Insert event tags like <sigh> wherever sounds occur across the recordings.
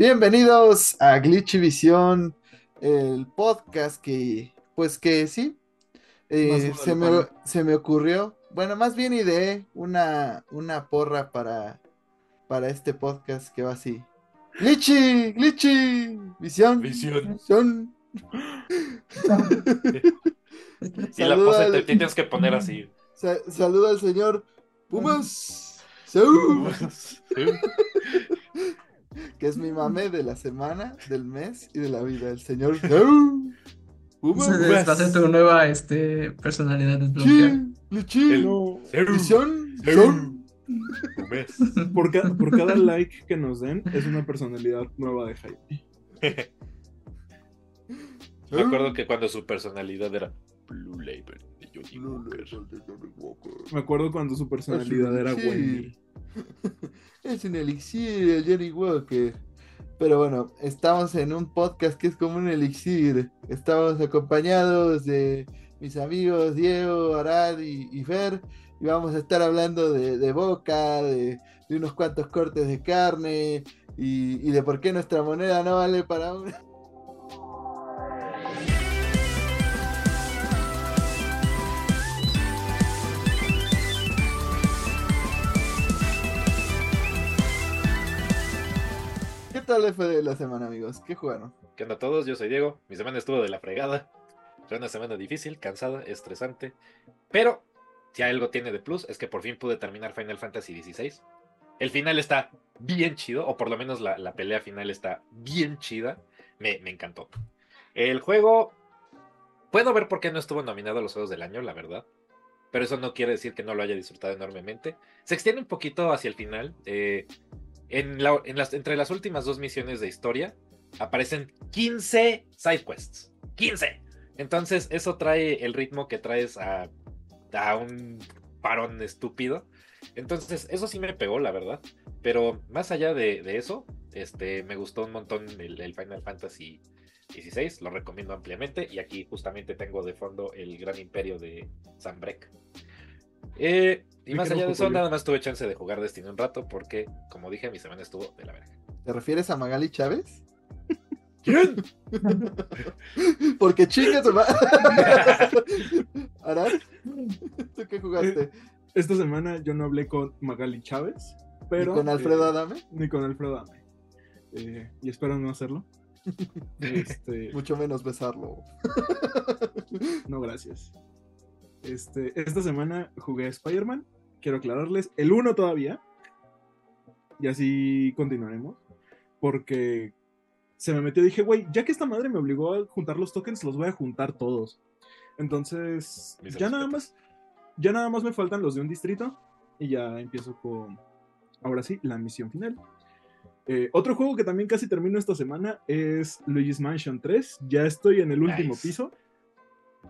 Bienvenidos a Glitchy Visión, el podcast que, pues que sí, eh, se, me, se, me, ocurrió, bueno, más bien ideé una, una porra para, para este podcast que va así. Glitchy, Glitchy, Visión, Visión. visión. <laughs> y la pose te tienes que poner así. Sa saluda al señor Pumas. <laughs> que es mi mame de la semana, del mes y de la vida. El señor a ser tu nueva este, personalidad desbloqueada. Visión. Por, ca por cada like que nos den, es una personalidad nueva de Jaime. Me acuerdo que cuando su personalidad era Blue Label de Johnny Walker. Me acuerdo cuando su personalidad era Wendy. Es un elixir de Johnny Walker. Pero bueno, estamos en un podcast que es como un elixir. Estamos acompañados de mis amigos Diego, Arad y, Fer. Y vamos a estar hablando de, boca, de, unos cuantos cortes de carne y, de por qué nuestra moneda no vale para un... tal F de la semana, amigos? ¿Qué jugaron? ¿Qué onda a todos? Yo soy Diego. Mi semana estuvo de la fregada. Fue una semana difícil, cansada, estresante. Pero si algo tiene de plus es que por fin pude terminar Final Fantasy XVI. El final está bien chido, o por lo menos la, pelea final está bien chida. Me, me, encantó. El juego. Puedo ver por qué no estuvo nominado a los Juegos del Año, la verdad. Pero eso no quiere decir que no lo haya disfrutado enormemente. Se extiende un poquito hacia el final. Eh, en, las, entre las últimas dos misiones de historia aparecen 15 side quests. 15. Entonces eso trae el ritmo que traes a, a un parón estúpido. Entonces eso sí me pegó, la verdad. Pero más allá de, eso, este, me gustó un montón el, Final Fantasy XVI, lo recomiendo ampliamente. Y aquí justamente tengo de fondo el Gran Imperio de Zambrek. Eh, y más allá de eso, nada más tuve chance de jugar Destiny un rato porque, como dije, mi semana estuvo de la verga. ¿Te refieres a Magali Chávez? <laughs> ¿Quién? <laughs> porque chingas <laughs> su ¿Arad? ¿Tú qué jugaste? Eh, esta semana yo no hablé con Magali Chávez, pero... ¿Ni con Alfredo eh, Adame? Ni con Alfredo Adame. y espero no hacerlo. Este... Mucho menos besarlo. no, gracias. Este, esta semana jugué Spider-Man. Quiero aclararles, el 1 todavía. Y así continuaremos. Porque se me metió, dije, güey, ya que esta madre me obligó a juntar los tokens, los voy a juntar todos. Entonces, ya nada más, ya nada más me faltan los de un distrito. Y ya empiezo con, ahora sí, la misión final. Eh, otro juego que también casi termino esta semana es Luigi's Mansion 3. Ya estoy en el último piso.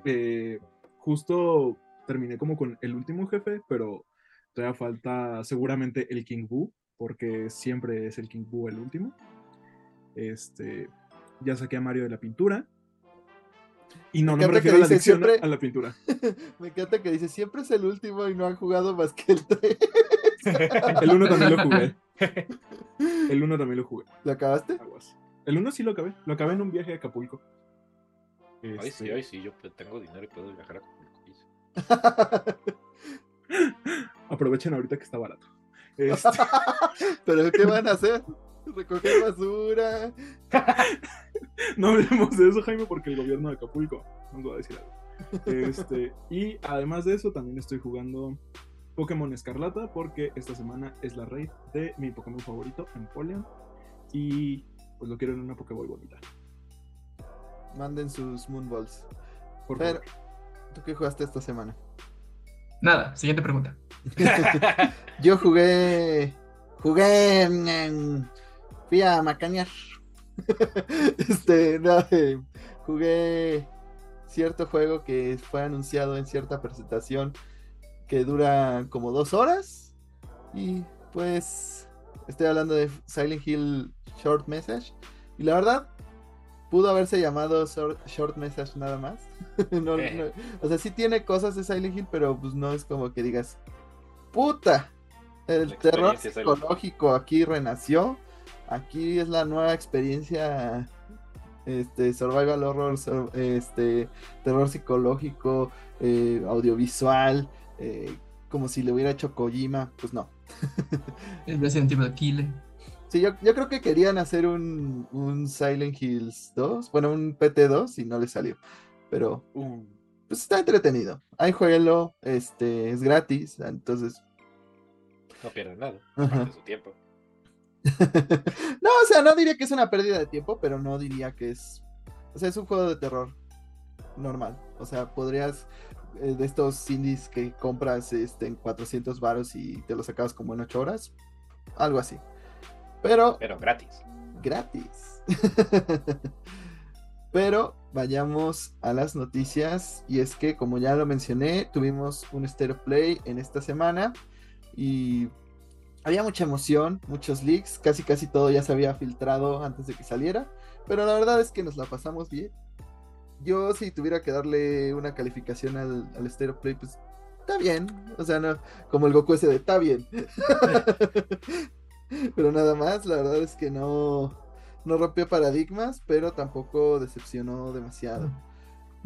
Eh, justo terminé como con el último jefe, pero todavía falta seguramente el King Boo, porque siempre es el King Boo el último. Este, ya saqué a Mario de la pintura. Y no, no me refiero a la adicción a la pintura. <laughs> me encanta que dice, siempre es el último y no han jugado más que el 3. <laughs> el 1 también lo jugué. <laughs> El 1 también lo jugué. ¿Lo acabaste? El 1 sí lo acabé. Lo acabé en un viaje a Acapulco. Ay, sí, este ay, sí, yo tengo dinero y puedo viajar a <laughs> Aprovechen ahorita que está barato. Este... <laughs> ¿Pero qué van a hacer? ¿Recoger basura? <laughs> no hablemos de eso, Jaime, porque el gobierno de Acapulco nos va a decir algo. Este, y además de eso, también estoy jugando Pokémon Escarlata porque esta semana es la raid de mi Pokémon favorito, Empoleon. Y pues lo quiero en una Pokéball bonita. Manden sus Moonballs. Por favor. ¿tú qué jugaste esta semana? Nada, siguiente pregunta. <laughs> Yo jugué. Jugué. fui a macañar. <laughs> este, no, eh, jugué cierto juego que fue anunciado en cierta presentación que dura como dos horas. Y pues estoy hablando de Silent Hill Short Message. Y la verdad, pudo haberse llamado Short Message nada más. <laughs> o sea, sí tiene cosas de Silent Hill, pero pues no es como que digas, puta, el terror psicológico aquí renació Aquí es la nueva experiencia este survival horror, sur- este terror psicológico, eh, audiovisual, eh, como si le hubiera hecho Kojima, pues no. <laughs> El Resident Evil Killer. Sí, yo, yo creo que querían hacer un, un Silent Hills 2, bueno, un PT2 y no le salió. Pero Uh, pues está entretenido. Hay juego, este, es gratis, entonces. no pierden nada. De su tiempo. <laughs> no, o sea, no diría que es una pérdida de tiempo, pero no diría que es. O sea, es un juego de terror normal. O sea, podrías. eh, de estos indies que compras este, en 400 varos y te los sacabas como en 8 horas. Algo así. Pero Pero gratis. gratis. <laughs> Pero vayamos a las noticias. Y es que, como ya lo mencioné, tuvimos un Stereo Play en esta semana. Y había mucha emoción, muchos leaks. Casi, casi todo ya se había filtrado antes de que saliera. Pero la verdad es que nos la pasamos bien. Yo, si tuviera que darle una calificación al, al Stereo Play, pues está bien. O sea, no, como el Goku ese de está bien. <laughs> <laughs> pero nada más, la verdad es que no, no rompió paradigmas, pero tampoco decepcionó demasiado.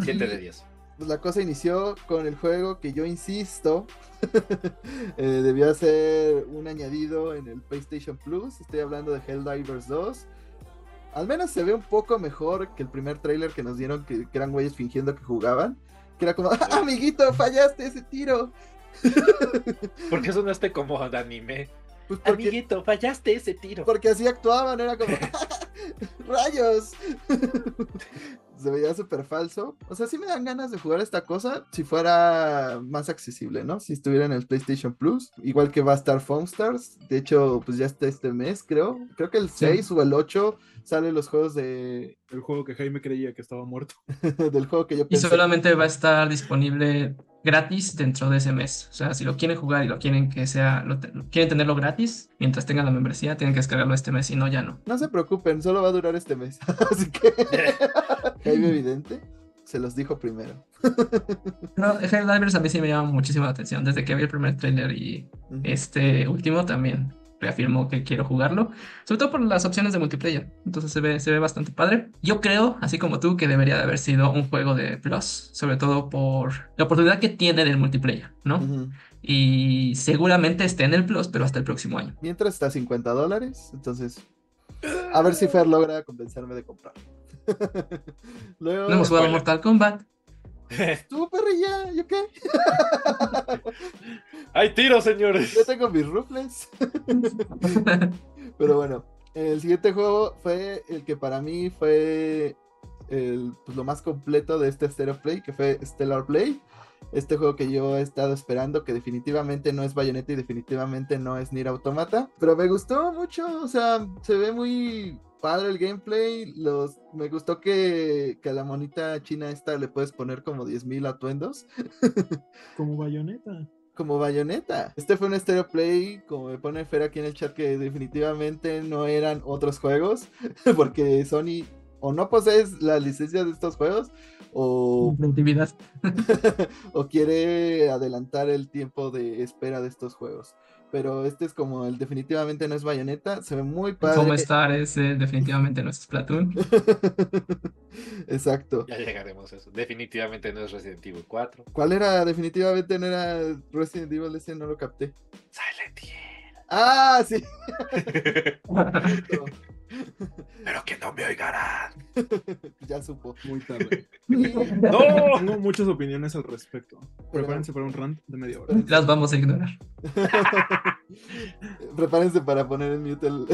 7 de 10. Pues la cosa inició con el juego que yo insisto <laughs> eh, debió ser un añadido en el PlayStation Plus. Estoy hablando de Helldivers 2. Al menos se ve un poco mejor que el primer tráiler que nos dieron, que, que eran güeyes fingiendo que jugaban. Que era como, "Ah, amiguito, fallaste ese tiro. ¿Por qué sonaste como de anime? Pues porque, Amiguito, fallaste ese tiro. porque así actuaban, era como, <laughs> ¡rayos! <laughs> Se veía súper falso. O sea, sí me dan ganas de jugar esta cosa si fuera más accesible, ¿no? Si estuviera en el PlayStation Plus. Igual que va a estar Foam Stars. De hecho, pues ya está este mes, creo. Creo que el Sí. 6 o el 8 salen los juegos de, El juego que Jaime creía que estaba muerto. <laughs> del juego que yo Y pensé. solamente va a estar disponible gratis dentro de ese mes. O sea, si lo quieren jugar y lo quieren que sea, lo te- quieren tenerlo gratis, mientras tengan la membresía, tienen que descargarlo este mes, si no, ya no. No se preocupen, solo va a durar este mes. <laughs> Así que, <laughs> Jaime Evidente se los dijo primero. <laughs> No, Helldivers a mí sí me llama muchísimo la atención. Desde que vi el primer trailer y este último también reafirmó que quiero jugarlo. Sobre todo por las opciones de multiplayer. Entonces se ve, se ve bastante padre. Yo creo, así como tú, que debería de haber sido un juego de Plus. Sobre todo por la oportunidad que tiene del multiplayer, ¿no? Y seguramente esté en el Plus, pero hasta el próximo año. Mientras está a 50 dólares, entonces a ver si Fer logra convencerme de comprar. <laughs> Luego, No hemos jugado. Mortal Kombat. <laughs> tú, perrilla, ¿yo qué? <laughs> ¡Hay tiros, señores! Yo tengo mis rufles. <laughs> Pero bueno, el siguiente juego fue el que para mí fue el, pues, lo más completo de este Stereo Play, que fue Stellar Play. Este juego que yo he estado esperando, que definitivamente no es Bayonetta y definitivamente no es Nier Automata. Pero me gustó mucho, o sea, se ve muy padre el gameplay. Los, me gustó que, que a la monita china esta le puedes poner como 10.000 atuendos <laughs> Como bayoneta. como bayoneta. Este fue un stereo play, como me pone Fer aquí en el chat, que definitivamente no eran otros juegos, <laughs> porque Sony o no posees la licencia de estos juegos, o, <laughs> o quiere adelantar el tiempo de espera de estos juegos. Pero este es como el definitivamente no es bayoneta, se ve muy padre. Home Star es eh, definitivamente no es Splatoon. <laughs> Exacto. Ya llegaremos a eso. Definitivamente no es Resident Evil 4. ¿Cuál era? Definitivamente no era Resident Evil, ese no lo capté. Silent Hill. Ah, sí. <laughs> <laughs> <laughs> Pero que no me oigarán. <laughs> ya supo. Muy tarde. <laughs> ¡No! Tengo muchas opiniones al respecto. Prepárense para un rant de media hora. Las vamos a ignorar. Prepárense para poner en mute el.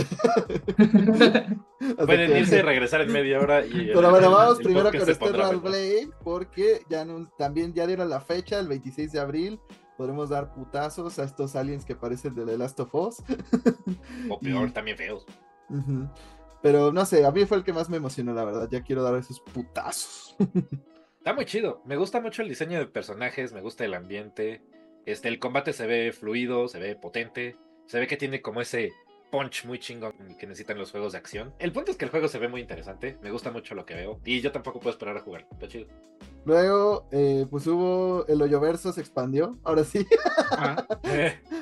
Pueden que- irse y regresar en media hora. Y Pero bueno, vamos el primero con este. Blade, porque ya no- también ya dieron la fecha, el 26 de abril. Podremos dar putazos a estos aliens que parecen de The Last of Us. O peor, también feos. Pero no sé, a mí fue el que más me emocionó, la verdad. Ya quiero dar esos putazos. <laughs> Está muy chido. Me gusta mucho el diseño de personajes, me gusta el ambiente. Este, el combate se ve fluido, se ve potente. Se ve que tiene como ese punch muy chingón que necesitan los juegos de acción. El punto es que el juego se ve muy interesante. Me gusta mucho lo que veo. Y yo tampoco puedo esperar a jugar. Está chido. Luego, eh, pues hubo. El hoyoverso se expandió, ahora sí. Ah, <laughs>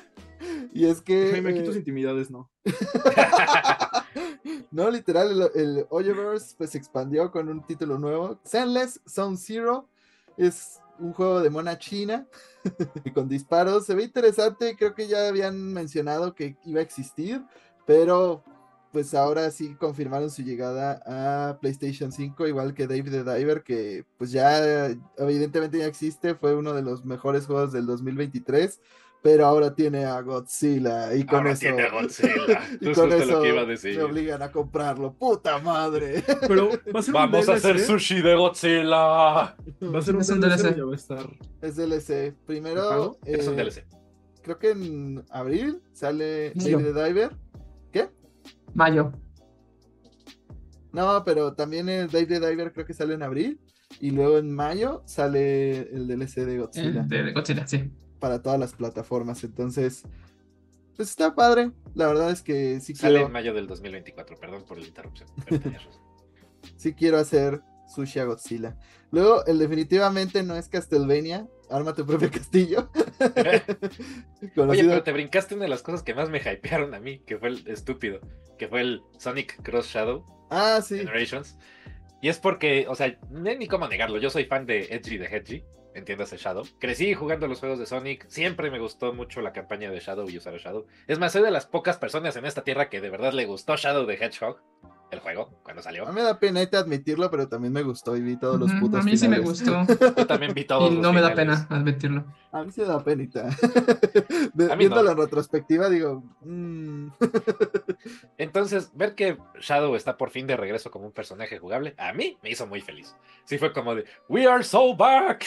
y es que. Jaime, aquí eh, tus intimidades no. <laughs> no, literal, el, el pues se expandió con un título nuevo. Sandless Zone Zero es un juego de mona china <laughs> y con disparos. Se ve interesante, creo que ya habían mencionado que iba a existir, pero pues ahora sí confirmaron su llegada a PlayStation 5, igual que Dave the Diver, que pues ya evidentemente ya existe, fue uno de los mejores juegos del 2023 pero ahora tiene a Godzilla y con Ahora eso tiene a Godzilla. <laughs> y Eso con eso lo que iba a decir. me obligan a comprarlo, puta madre. <laughs> Pero va a ser un Vamos a hacer DLC, sushi de Godzilla. Va a ser un Es un DLC, DLC. ya va a estar. Es DLC. ¿De Primero? Es un eh, DLC. creo que en abril sale Mayo. Dave the Diver. ¿Qué? Mayo. No, pero también el Dave the Diver creo que sale en abril. Y luego en mayo sale el DLC de Godzilla El de Godzilla, sí. Para todas las plataformas. Entonces, pues está padre. La verdad es que sí Sale quiero, en mayo del 2024. Perdón por la interrupción. <laughs> sí quiero hacer sushi a Godzilla. Luego, el definitivamente no es Castlevania. Arma tu propio <laughs> castillo. <laughs> Oye, pero te brincaste una de las cosas que más me hypearon a mí, que fue el estúpido, que fue el Sonic Cross Shadow Ah, sí. Generations. Y es porque, o sea, no hay ni cómo negarlo. Yo soy fan de Edgy de Hedgy, entiéndase Shadow. Crecí jugando los juegos de Sonic. Siempre me gustó mucho la campaña de Shadow y usar a Shadow. Es más, soy de las pocas personas en esta tierra que de verdad le gustó Shadow de Hedgehog, el juego, cuando salió. A mí me da pena admitirlo, pero también me gustó y vi todos los putos a mí sí me gustó. Yo también vi todos y los no me da pena admitirlo. A mí sí me da penita. <laughs> De- A mí Viendo no. la retrospectiva, digo. mm, <laughs> Entonces, ver que Shadow está por fin de regreso como un personaje jugable, a mí me hizo muy feliz. Sí fue como de, We are so back.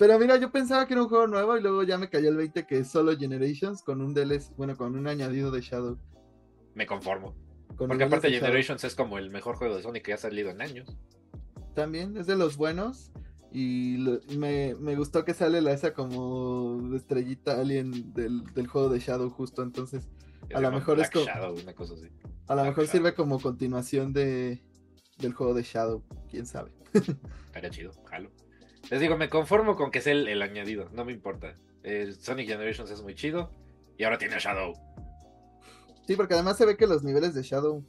Pero mira, yo pensaba que era un juego nuevo y luego ya me cayó el 20 que es solo Generations con un DLC, bueno, con un añadido de Shadow. Me conformo. Con Porque aparte Shadow. Generations es como el mejor juego de Sonic que ha salido en años. También es de los buenos. Y lo- me, me gustó que sale la esa como estrellita alien del, del juego de Shadow justo. Entonces, A lo mejor es como- Shadow, una cosa así. a lo mejor sirve como continuación de, del juego de Shadow. Quién sabe. Estaría chido, jalo. Les digo, me conformo con que sea el, el añadido, no me importa. Eh, Sonic Generations es muy chido y ahora tiene a Shadow. Sí, porque además se ve que los niveles de Shadow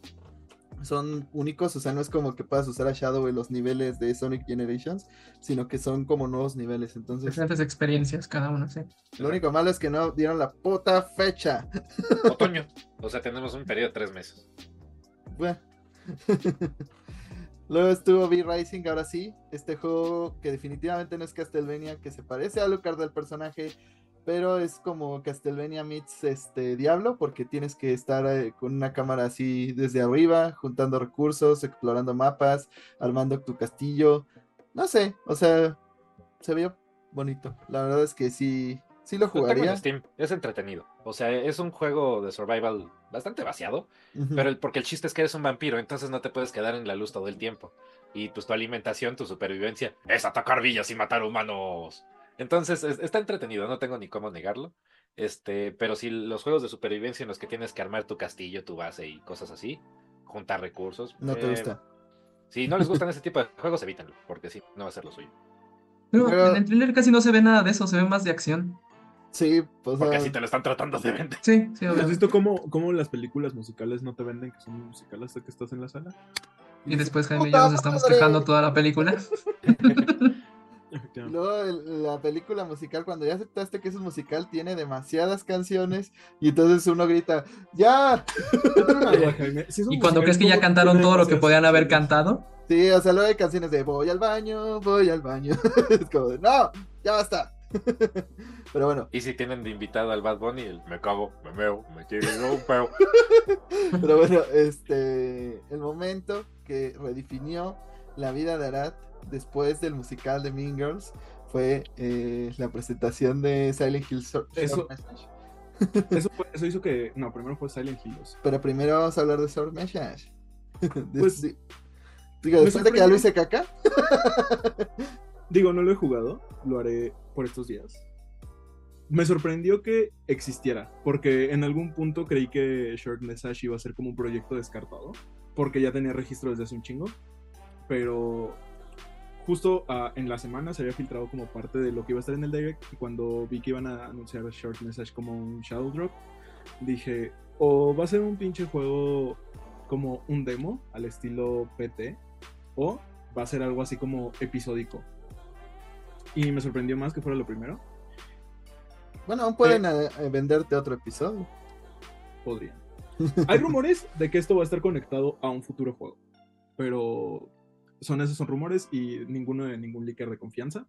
son únicos, o sea, no es como que puedas usar a Shadow en los niveles de Sonic Generations, sino que son como nuevos niveles. Entonces, Diferentes experiencias cada uno, sí. lo único malo es que no dieron la puta fecha. Otoño. O sea, tenemos un periodo de tres meses. Bueno. <laughs> Luego estuvo V-Rising, ahora sí, este juego que definitivamente no es Castlevania, que se parece a Alucard del personaje, pero es como Castlevania meets este Diablo, porque tienes que estar eh, con una cámara así desde arriba, juntando recursos, explorando mapas, armando tu castillo. No sé, o sea, se vio bonito. La verdad es que sí, sí lo Lo tengo jugaría. en Steam, es entretenido. O sea, es un juego de survival bastante vaciado, pero el, porque el chiste es que eres un vampiro, entonces no te puedes quedar en la luz todo el tiempo. Y pues tu alimentación, tu supervivencia, es atacar villas y matar humanos. Entonces es- está entretenido, no tengo ni cómo negarlo. Este, pero si los juegos de supervivencia en los que tienes que armar tu castillo, tu base y cosas así, juntar recursos. No te eh, gusta. Si no les gustan ese tipo de juegos, evítenlo, porque sí, no va a ser lo suyo. Pero Pero- en el trailer casi no se ve nada de eso, se ve más de acción. Sí, pues Porque ah, así te lo están tratando de vender. Sí, sí, ¿Has visto cómo, cómo las películas musicales no te venden que son musicales hasta que estás en la sala? Y después Jaime y ¡Puta yo nos estamos madre! quejando toda la película. <laughs> Luego el- la película musical, cuando ya aceptaste que es un musical, tiene demasiadas canciones y entonces uno grita, ¡ya! Si Y cuando crees que ya ¿cómo cantaron todo lo que podían haber cantado, Sí, o sea, luego hay canciones de voy al baño, voy al baño. <laughs> es como de, no, ya basta. Pero bueno, Y si tienen de invitado al Bad Bunny, el me cago, me meo, me quiero un peo. pero bueno, este, el momento que redefinió la vida de Arad después del musical de Mean Girls fue eh, la presentación de Silent Hill Short Eso-. Eso, fue- eso hizo que. No, primero fue Silent Hill 2. Pero primero vamos a hablar de Short Message. De- Pues, de- digo, después de que ya lo hice caca. Digo, no lo he jugado, lo haré por estos días. Me sorprendió que existiera, porque en algún punto creí que Short Message iba a ser como un proyecto descartado, porque ya tenía registro desde hace un chingo, pero justo ah, en la semana se había filtrado como parte de lo que iba a estar en el direct, y cuando vi que iban a anunciar Short Message como un Shadow Drop, dije, o va a ser un pinche juego como un demo al estilo PT o va a ser algo así como episódico. Y me sorprendió más que fuera lo primero. Bueno, aún pueden eh, eh, venderte otro episodio. Podrían. Hay rumores de que esto va a estar conectado a un futuro juego. Pero son esos son rumores y ninguno de ningún leaker de confianza.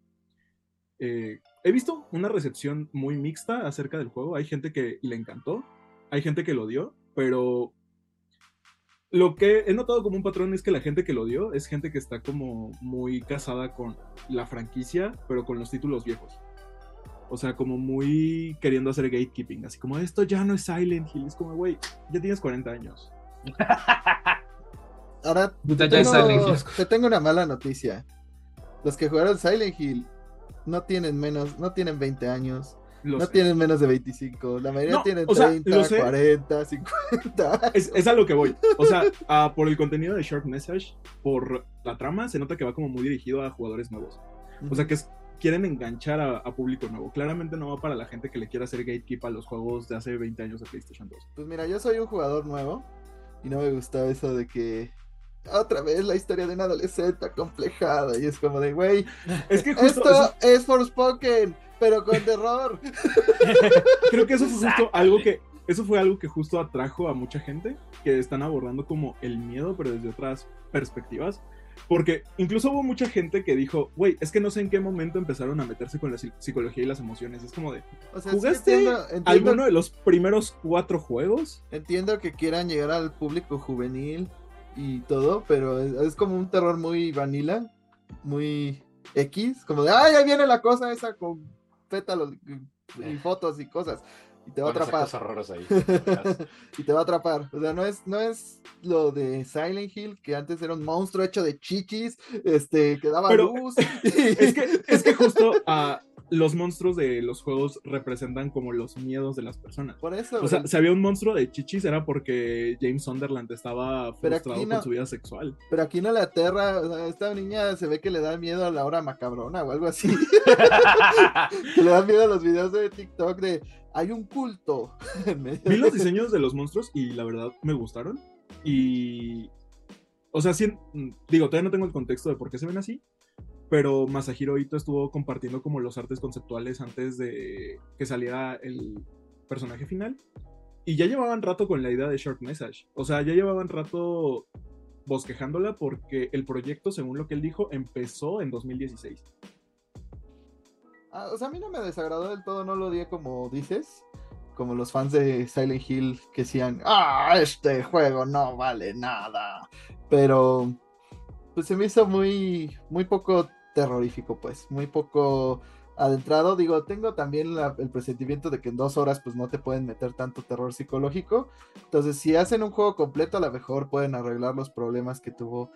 Eh, he visto una recepción muy mixta acerca del juego. Hay gente que le encantó, hay gente que lo dio, pero lo que he notado como un patrón es que la gente que lo dio es gente que está como muy casada con la franquicia, pero con los títulos viejos. O sea, como muy queriendo hacer gatekeeping, así como esto ya no es Silent Hill, es como, güey, ya tienes 40 años. <laughs> Ahora te tengo, te tengo una mala noticia. Los que jugaron Silent Hill no tienen menos, no tienen 20 años. No tienen menos de 25. La mayoría tienen 30, 40, 50. Es, a lo que voy. O sea, por el contenido de Short Message, por la trama, se nota que va como muy dirigido a jugadores nuevos. O sea, que quieren enganchar a, público nuevo. Claramente no va para la gente que le quiera hacer gatekeep a los juegos de hace 20 años de PlayStation 2. Pues mira, yo soy un jugador nuevo y no me gustaba eso de que otra vez la historia de una adolescente acomplejada. Y es como de, güey, es que justo esto es Forspoken, pero con terror. <laughs> Creo que eso fue justo algo que. Eso fue algo que justo atrajo a mucha gente que están abordando como el miedo, pero desde otras perspectivas. Porque incluso hubo mucha gente que dijo, güey, es que no sé en qué momento empezaron a meterse con la psicología y las emociones. Es como de, ¿jugaste alguno de los primeros cuatro juegos? Entiendo que quieran llegar al público juvenil, y todo, pero es, como un terror muy vanilla, muy X, como de, ay, ahí viene la cosa esa con pétalos y, eh. fotos y cosas. Y te va a atrapar. Ahí. <laughs> y te va a atrapar. O sea, no es, no es lo de Silent Hill, que antes era un monstruo hecho de chichis, este, que daba luz. <laughs> es, que, es que justo a <laughs> los monstruos de los juegos representan como los miedos de las personas. Por eso. O sea, si había un monstruo de chichis era porque James Sunderland estaba frustrado con su vida sexual. Pero aquí no le aterra, esta niña se ve que le da miedo a la hora macabrona o algo así. <laughs> <laughs> le da miedo a los videos de TikTok de hay un culto. <laughs> Vi los diseños de los monstruos y la verdad me gustaron. Y. O sea, sí, digo, todavía no tengo el contexto de por qué se ven así, pero Masahiro Ito estuvo compartiendo como los artes conceptuales antes de que saliera el personaje final. Y ya llevaban rato con la idea de Short Message. O sea, ya llevaban rato bosquejándola porque el proyecto, según lo que él dijo, empezó en 2016. Ah, o sea, a mí no me desagradó del todo, no lo di como dices. Como los fans de Silent Hill que decían, ah, este juego no vale nada. Pero, pues se me hizo muy, muy poco terrorífico, pues, muy poco adentrado. Digo, tengo también el presentimiento de que en dos horas pues no te pueden meter tanto terror psicológico. Entonces, si hacen un juego completo, a lo mejor pueden arreglar los problemas que tuvo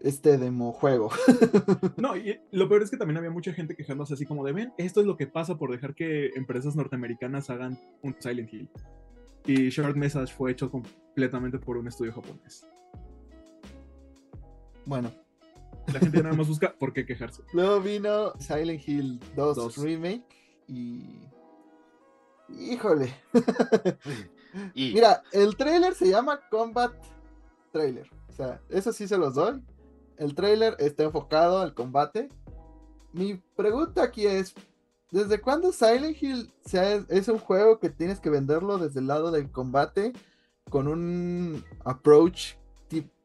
este demo juego. <laughs> no, y lo peor es que también había mucha gente quejándose así como de, ven, esto es lo que pasa por dejar que empresas norteamericanas hagan un Silent Hill. Y Short Message fue hecho completamente por un estudio japonés. Bueno, la gente nada más busca por qué quejarse. <laughs> Luego vino Silent Hill 2, Remake y. Híjole. <laughs> Mira, el trailer se llama Combat Trailer. O sea, eso sí se los doy. El trailer está enfocado al combate. Mi pregunta aquí es: ¿desde cuándo Silent Hill es un juego que tienes que venderlo desde el lado del combate con un approach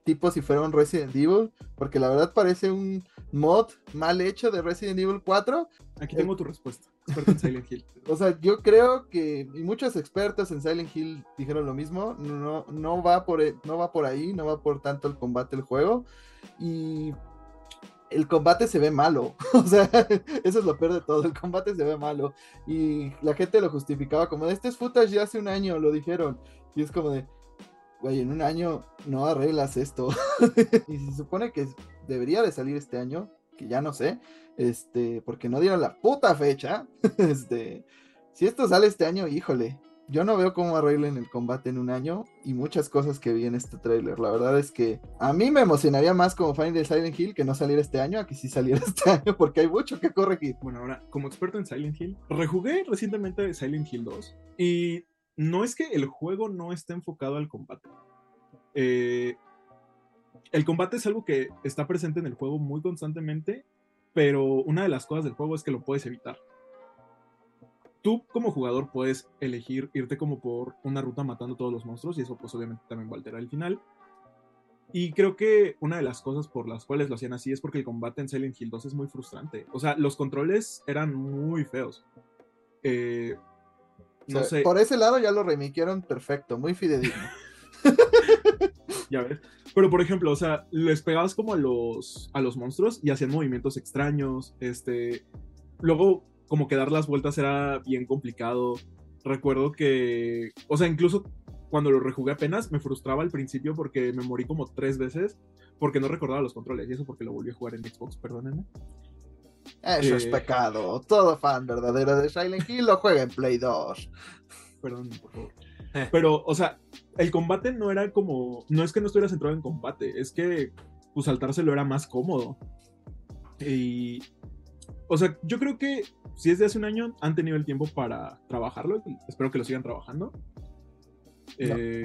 tipo si fuera un Resident Evil, porque la verdad parece un mod mal hecho de Resident Evil 4. Aquí tengo tu respuesta, experto en Silent Hill. <laughs> o sea, yo creo que y muchos expertos en Silent Hill dijeron lo mismo, no, no, va por, e, no va por ahí, no va por tanto el combate del juego, y el combate se ve malo. <laughs> O sea, eso es lo peor de todo. El combate se ve malo. Y la gente lo justificaba como, este es footage de hace un año, lo dijeron. Y es como de, güey, en un año no arreglas esto. <laughs> y se supone que debería de salir este año, que ya no sé, este, porque no dieron la puta fecha. <laughs> este, si esto sale este año, híjole, yo no veo cómo arreglen el combate en un año y muchas cosas que vi en este tráiler. La verdad es que a mí me emocionaría más como fan de Silent Hill que no saliera este año a que sí saliera <laughs> este año porque hay mucho que corregir. Bueno, ahora, como experto en Silent Hill, rejugué recientemente Silent Hill 2 y no es que el juego no esté enfocado al combate. Eh, el combate es algo que está presente en el juego muy constantemente, pero una de las cosas del juego es que lo puedes evitar. Tú como jugador puedes elegir irte como por una ruta matando todos los monstruos y eso pues obviamente también va a alterar el final. Y creo que una de las cosas por las cuales lo hacían así es porque el combate en Silent Hill 2 es muy frustrante. O sea, los controles eran muy feos. Eh, no O sea, sé. Por ese lado ya lo remiquieron perfecto, muy fidedigno. <laughs> Ya ves. Pero por ejemplo, o sea, les pegabas como a los, a los monstruos y hacían movimientos extraños. Este. Luego, como que dar las vueltas era bien complicado. Recuerdo que. O sea, incluso cuando lo rejugué apenas, me frustraba al principio porque me morí como tres veces. Porque no recordaba los controles. Y eso porque lo volví a jugar en Xbox, perdónenme. Eso es Eh. pecado. Todo fan verdadero de Silent Hill lo juega en Play 2. Perdón, por favor. Pero, o sea, el combate no era como. No es que no estuviera centrado en combate, es que pues saltárselo era más cómodo. Y. O sea, yo creo que si es de hace un año, han tenido el tiempo para trabajarlo. y espero que lo sigan trabajando. Eh,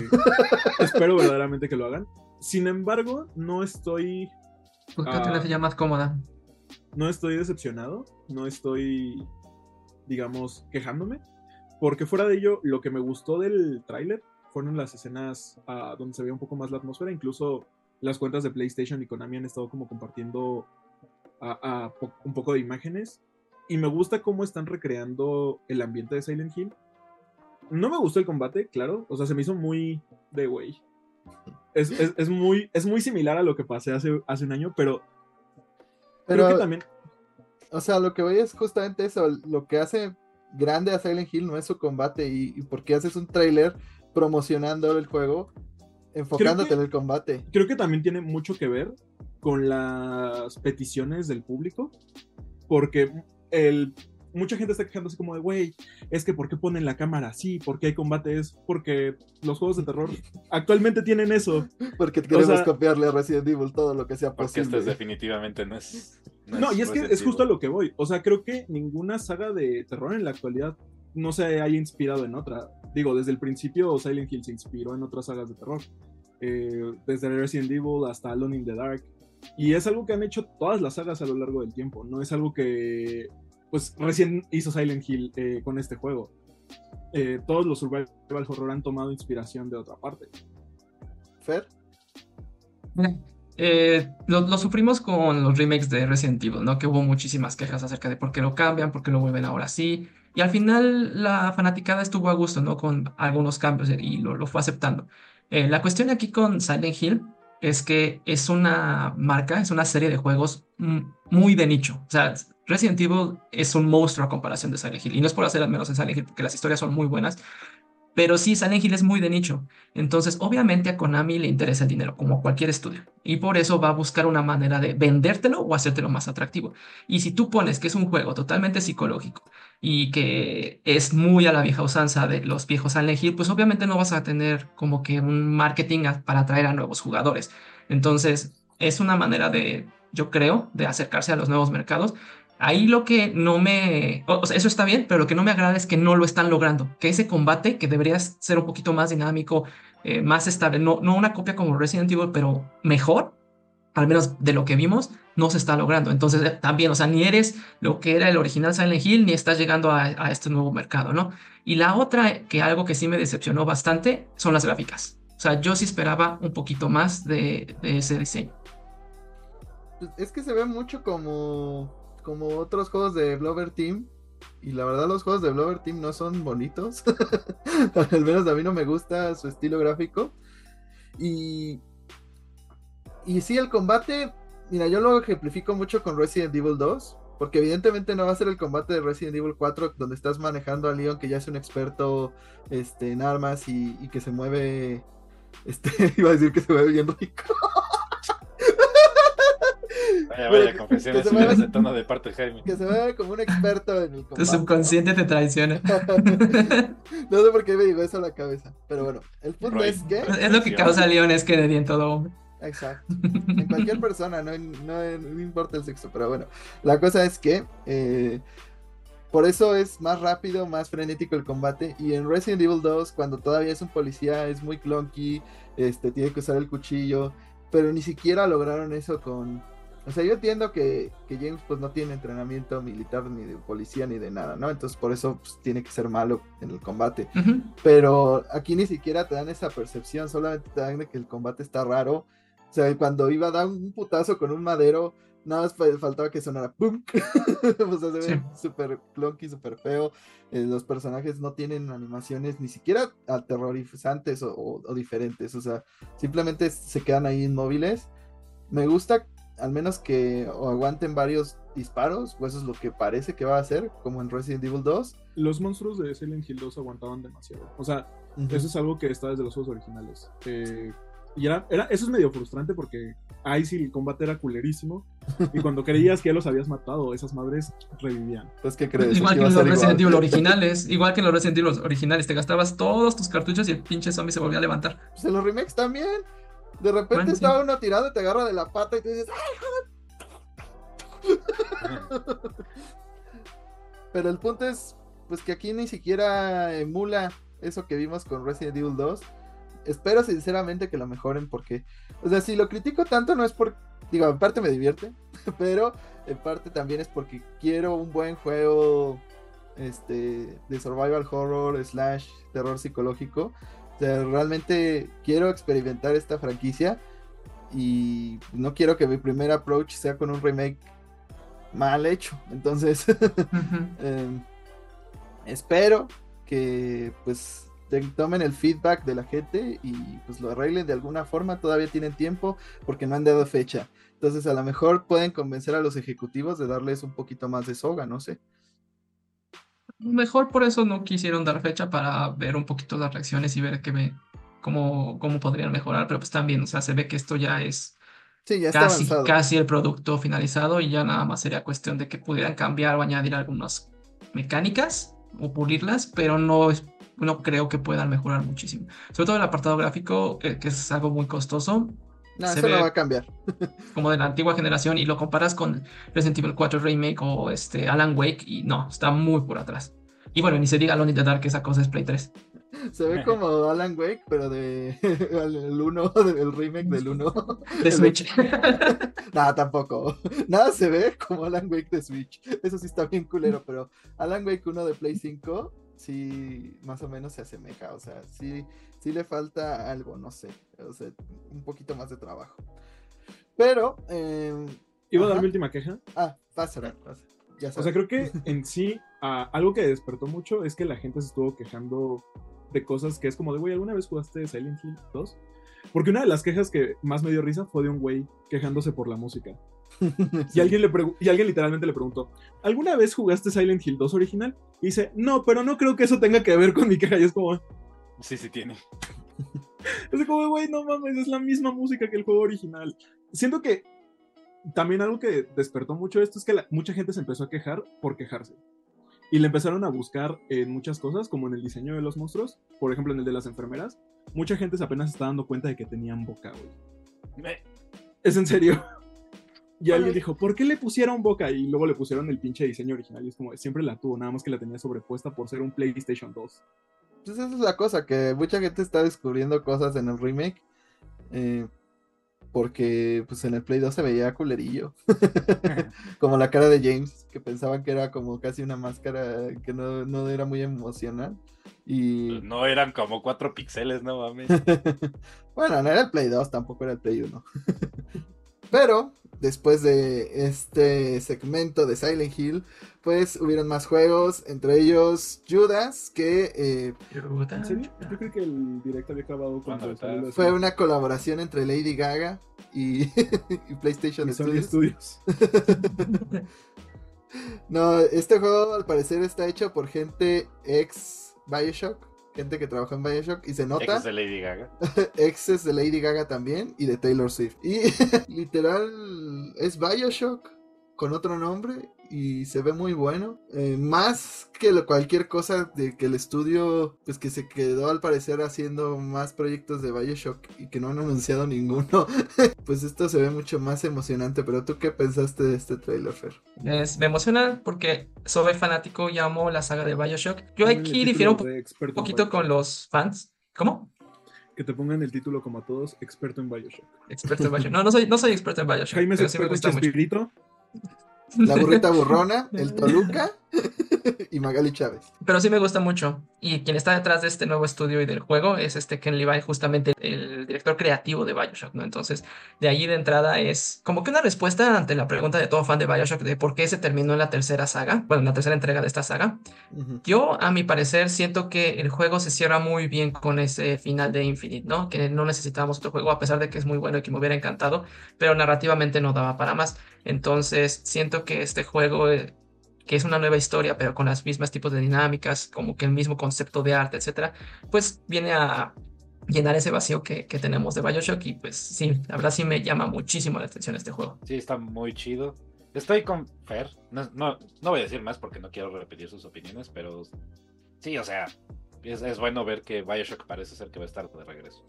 espero verdaderamente que lo hagan. Sin embargo, no estoy. Búscate una Ah. silla más cómoda. No estoy decepcionado. No estoy. digamos, quejándome. Porque fuera de ello, lo que me gustó del tráiler fueron las escenas ah, donde se veía un poco más la atmósfera. Incluso las cuentas de PlayStation y Konami han estado como compartiendo ah, ah, un poco de imágenes. Y me gusta cómo están recreando el ambiente de Silent Hill. No me gustó el combate, claro. O sea, se me hizo muy de güey. Es, es- es muy, es muy similar a lo que pasé hace, hace un año, pero, creo que Pero, también. o sea, lo que voy es justamente eso. Lo que hace grande a Silent Hill no es su combate y, y porque haces un trailer promocionando el juego, enfocándote que- en el combate. creo que también tiene mucho que ver con las peticiones del público, porque el, mucha gente está quejándose como de, güey, es que ¿por qué ponen la cámara así? ¿Por qué hay combate? Es porque los juegos de terror actualmente tienen eso. Porque queremos sea- copiarle a Resident Evil todo lo que sea Porque posible. este definitivamente no es. No, y es que es justo a lo que voy. O sea, creo que ninguna saga de terror en la actualidad no se haya inspirado en otra. Digo, desde el principio Silent Hill se inspiró en otras sagas de terror. Eh, desde Resident Evil hasta Alone in the Dark. Y es algo que han hecho todas las sagas a lo largo del tiempo. No es algo que, pues, recién hizo Silent Hill eh, con este juego. Eh, todos los survival horror han tomado inspiración de otra parte. Fer, eh, lo, lo sufrimos con los remakes de Resident Evil, ¿no? Que hubo muchísimas quejas acerca de por qué lo cambian, por qué lo vuelven ahora sí. Y al final la fanaticada estuvo a gusto, ¿no? Con algunos cambios y lo, lo fue aceptando. Eh, la cuestión aquí con Silent Hill es que es una marca, es una serie de juegos muy de nicho. O sea, Resident Evil es un monstruo a comparación de Silent Hill. Y no es por hacer al menos en Silent Hill, porque las historias son muy buenas. Pero sí, Silent Hill es muy de nicho. Entonces, obviamente a Konami le interesa el dinero, como cualquier estudio. Y por eso va a buscar una manera de vendértelo o hacértelo más atractivo. Y si tú pones que es un juego totalmente psicológico y que es muy a la vieja usanza de los viejos Silent Hill, pues obviamente no vas a tener como que un marketing para atraer a nuevos jugadores. Entonces, es una manera de, yo creo, de acercarse a los nuevos mercados. Ahí lo que no me... Eso está bien, pero lo que no me agrada es que no lo están logrando. Que ese combate, que debería ser un poquito más dinámico, eh, más estable, no, no una copia como Resident Evil, pero mejor, al menos de lo que vimos, no se está logrando. Entonces, eh, también, o sea, ni eres lo que era el original Silent Hill, ni estás llegando a, a este nuevo mercado, ¿no? Y la otra, que algo que sí me decepcionó bastante, son las gráficas. O sea, yo sí esperaba un poquito más de, de ese diseño. pues, es que se ve mucho como, como otros juegos de Blover Team. Y la verdad los juegos de Blover Team no son bonitos. <laughs> Al menos a mí no me gusta su estilo gráfico. Y, y sí, el combate, mira, yo lo ejemplifico mucho con Resident Evil 2. Porque evidentemente no va a ser el combate de Resident Evil 4 donde estás manejando a Leon que ya es un experto este, en armas y, que se mueve... Este, <laughs> iba a decir que se mueve bien rico. Vaya, vaya, que- confesiones que se mueva- de tono de parte de Jaime. Que se mueve como un experto en el combate. Tu subconsciente te traiciona. <laughs> no sé por qué me digo eso a la cabeza. Pero bueno, el punto Roy. es que. Es lo que causa Leon es que en todo hombre. Exacto. En cualquier persona, no, no importa el sexo. Pero bueno, la cosa es que. eh, por eso es más rápido, más frenético el combate. Y en Resident Evil 2, cuando todavía es un policía, es muy clunky, este, tiene que usar el cuchillo, pero ni siquiera lograron eso con... O sea, yo entiendo que, que James pues no tiene entrenamiento militar ni de policía ni de nada, ¿no? Entonces por eso pues, tiene que ser malo en el combate. Ujú. Pero aquí ni siquiera te dan esa percepción, solamente te dan de que el combate está raro. O sea, cuando iba a dar un putazo con un madero, nada más fa- faltaba que sonara ¡pum! <laughs> o sea, se ve Sí. súper clunky, súper feo. Eh, los personajes no tienen animaciones ni siquiera aterrorizantes o, o- o diferentes. O sea, simplemente se quedan ahí inmóviles. Me gusta al menos que aguanten varios disparos, o eso es lo que parece que va a hacer, como en Resident Evil 2. Los monstruos de Silent Hill 2 aguantaban demasiado. O sea, eso es algo que está desde los juegos originales. Eh, y era, era, eso es medio frustrante porque ahí sí el combate era culerísimo. Y cuando creías que ya los habías matado, esas madres revivían. Pues, ¿qué crees? Igual que en los Resident igual. Evil originales, igual que en los Resident Evil originales, te gastabas todos tus cartuchos y el pinche zombie se volvía a levantar. Pues en los remakes también. De repente estaba uno tirado y te agarra de la pata y te dices, ¡ay! Pero el punto es, pues que aquí ni siquiera emula eso que vimos con Resident Evil 2. Espero sinceramente que lo mejoren porque, o sea, si lo critico tanto no es por, digo, en parte me divierte, <laughs> pero en parte también es porque quiero un buen juego este, de survival horror slash terror psicológico. O sea, realmente quiero experimentar esta franquicia y no quiero que mi primer approach sea con un remake mal hecho. Entonces, <laughs> eh, espero que pues tomen el feedback de la gente y pues lo arreglen de alguna forma. Todavía tienen tiempo porque no han dado fecha. Entonces, a lo mejor pueden convencer a los ejecutivos de darles un poquito más de soga, no sé. Mejor por eso no quisieron dar fecha para ver un poquito las reacciones y ver que ve cómo, cómo podrían mejorar, pero pues también, o sea, se ve que esto ya es Sí, ya está casi, avanzado. casi el producto finalizado y ya nada más sería cuestión de que pudieran cambiar o añadir algunas mecánicas o pulirlas, pero no, no creo que puedan mejorar muchísimo. Sobre todo el apartado gráfico, que, que es algo muy costoso, No, se eso no ve- va a cambiar. <laughs> como de la antigua generación, y lo comparas con Resident Evil 4 Remake o este Alan Wake, y no, está muy por atrás. Y bueno, ni se diga Alone in the Dark, que esa cosa es Play 3. Se ve como Alan Wake, pero de <laughs> el 1, <laughs> del remake del 1. De Switch. Nada, tampoco. Nada se ve como Alan Wake de Switch. Eso sí está bien culero, pero Alan Wake 1 de Play 5 sí más o menos se asemeja. O sea, sí, sí le falta algo, no sé. O sea, un poquito más de trabajo. Pero, eh, Iba a dar mi última queja. ah, pasa, pasa. Ya O sea, creo que <laughs> en sí, algo que despertó mucho es que la gente se estuvo quejando de cosas que es como de, güey, ¿alguna vez jugaste Silent Hill 2? Porque una de las quejas que más me dio risa fue de un güey quejándose por la música. <laughs> Y, alguien le y alguien literalmente le preguntó, ¿alguna vez jugaste Silent Hill 2 original? Y dice, no, pero no creo que eso tenga que ver con mi queja. Y es como, Sí, sí tiene. <laughs> es como, güey, no mames, es la misma música que el juego original. Siento que también algo que despertó mucho esto es que la- mucha gente se empezó a quejar por quejarse. Y le empezaron a buscar en muchas cosas, como en el diseño de los monstruos, por ejemplo en el de las enfermeras. Mucha gente se apenas está dando cuenta de que tenían boca, güey. Es en serio. <laughs> Y alguien dijo, ¿por qué le pusieron boca? Y luego le pusieron el pinche diseño original. Y es como, siempre la tuvo, nada más que la tenía sobrepuesta por ser un PlayStation 2. Pues esa es la cosa, que mucha gente está descubriendo cosas en el remake. eh, porque pues en el Play 2 se veía culerillo. <laughs> como la cara de James, que pensaban que era como casi una máscara que no, no era muy emocional. Y No eran como cuatro píxeles, no mames. <laughs> bueno, no era el Play 2, tampoco era el Play 1. <laughs> Pero después de este segmento de Silent Hill, pues hubieron más juegos, entre ellos Judas, que eh, ¿En serio? Yo creo que el directo había acabado Cuando cuando está- salió la- fue una colaboración entre Lady Gaga y, <laughs> y PlayStation y Studios. Studios. <laughs> No, este juego al parecer está hecho por gente ex Bioshock, gente que trabajó en Bioshock y se nota. Ex de Lady Gaga. <laughs> exes de Lady Gaga también y de Taylor Swift. Y literal es Bioshock con otro nombre y se ve muy bueno. Eh, más que lo- cualquier cosa de que el estudio, pues que se quedó al parecer haciendo más proyectos de Bioshock y que no han anunciado ninguno, <laughs> pues esto se ve mucho más emocionante. Pero tú qué pensaste de este trailer, Fer? Es- me emociona porque soy fanático y amo la saga de Bioshock. Yo aquí difiero un poquito con los fans. ¿Cómo? Que te pongan el título como a todos, experto en Bioshock. Experto en Bioshock. No, no soy, no soy experto en Bioshock. Jaime es sí me experto en gusta mucho. La burrita burrona, el Toluca <laughs> y Magali Chávez. Pero sí me gusta mucho. Y quien está detrás de este nuevo estudio y del juego es este Ken Levine, justamente el director creativo de Bioshock, ¿no? Entonces, de ahí de entrada es como que una respuesta ante la pregunta de todo fan de Bioshock de por qué se terminó en la tercera saga, bueno, en la tercera entrega de esta saga. Yo, a mi parecer, siento que el juego se cierra muy bien con ese final de Infinite, ¿no? Que no necesitábamos otro juego, a pesar de que es muy bueno y que me hubiera encantado, pero narrativamente no daba para más. Entonces, siento que este juego, eh, que es una nueva historia, pero con las mismas tipos de dinámicas, como que el mismo concepto de arte, etcétera, pues viene a llenar ese vacío que, que tenemos de Bioshock y pues sí, la verdad sí me llama muchísimo la atención este juego. Sí, está muy chido. Estoy con Fer. No, no, no voy a decir más porque no quiero repetir sus opiniones, pero sí, o sea, es, es bueno ver que Bioshock parece ser que va a estar de regreso.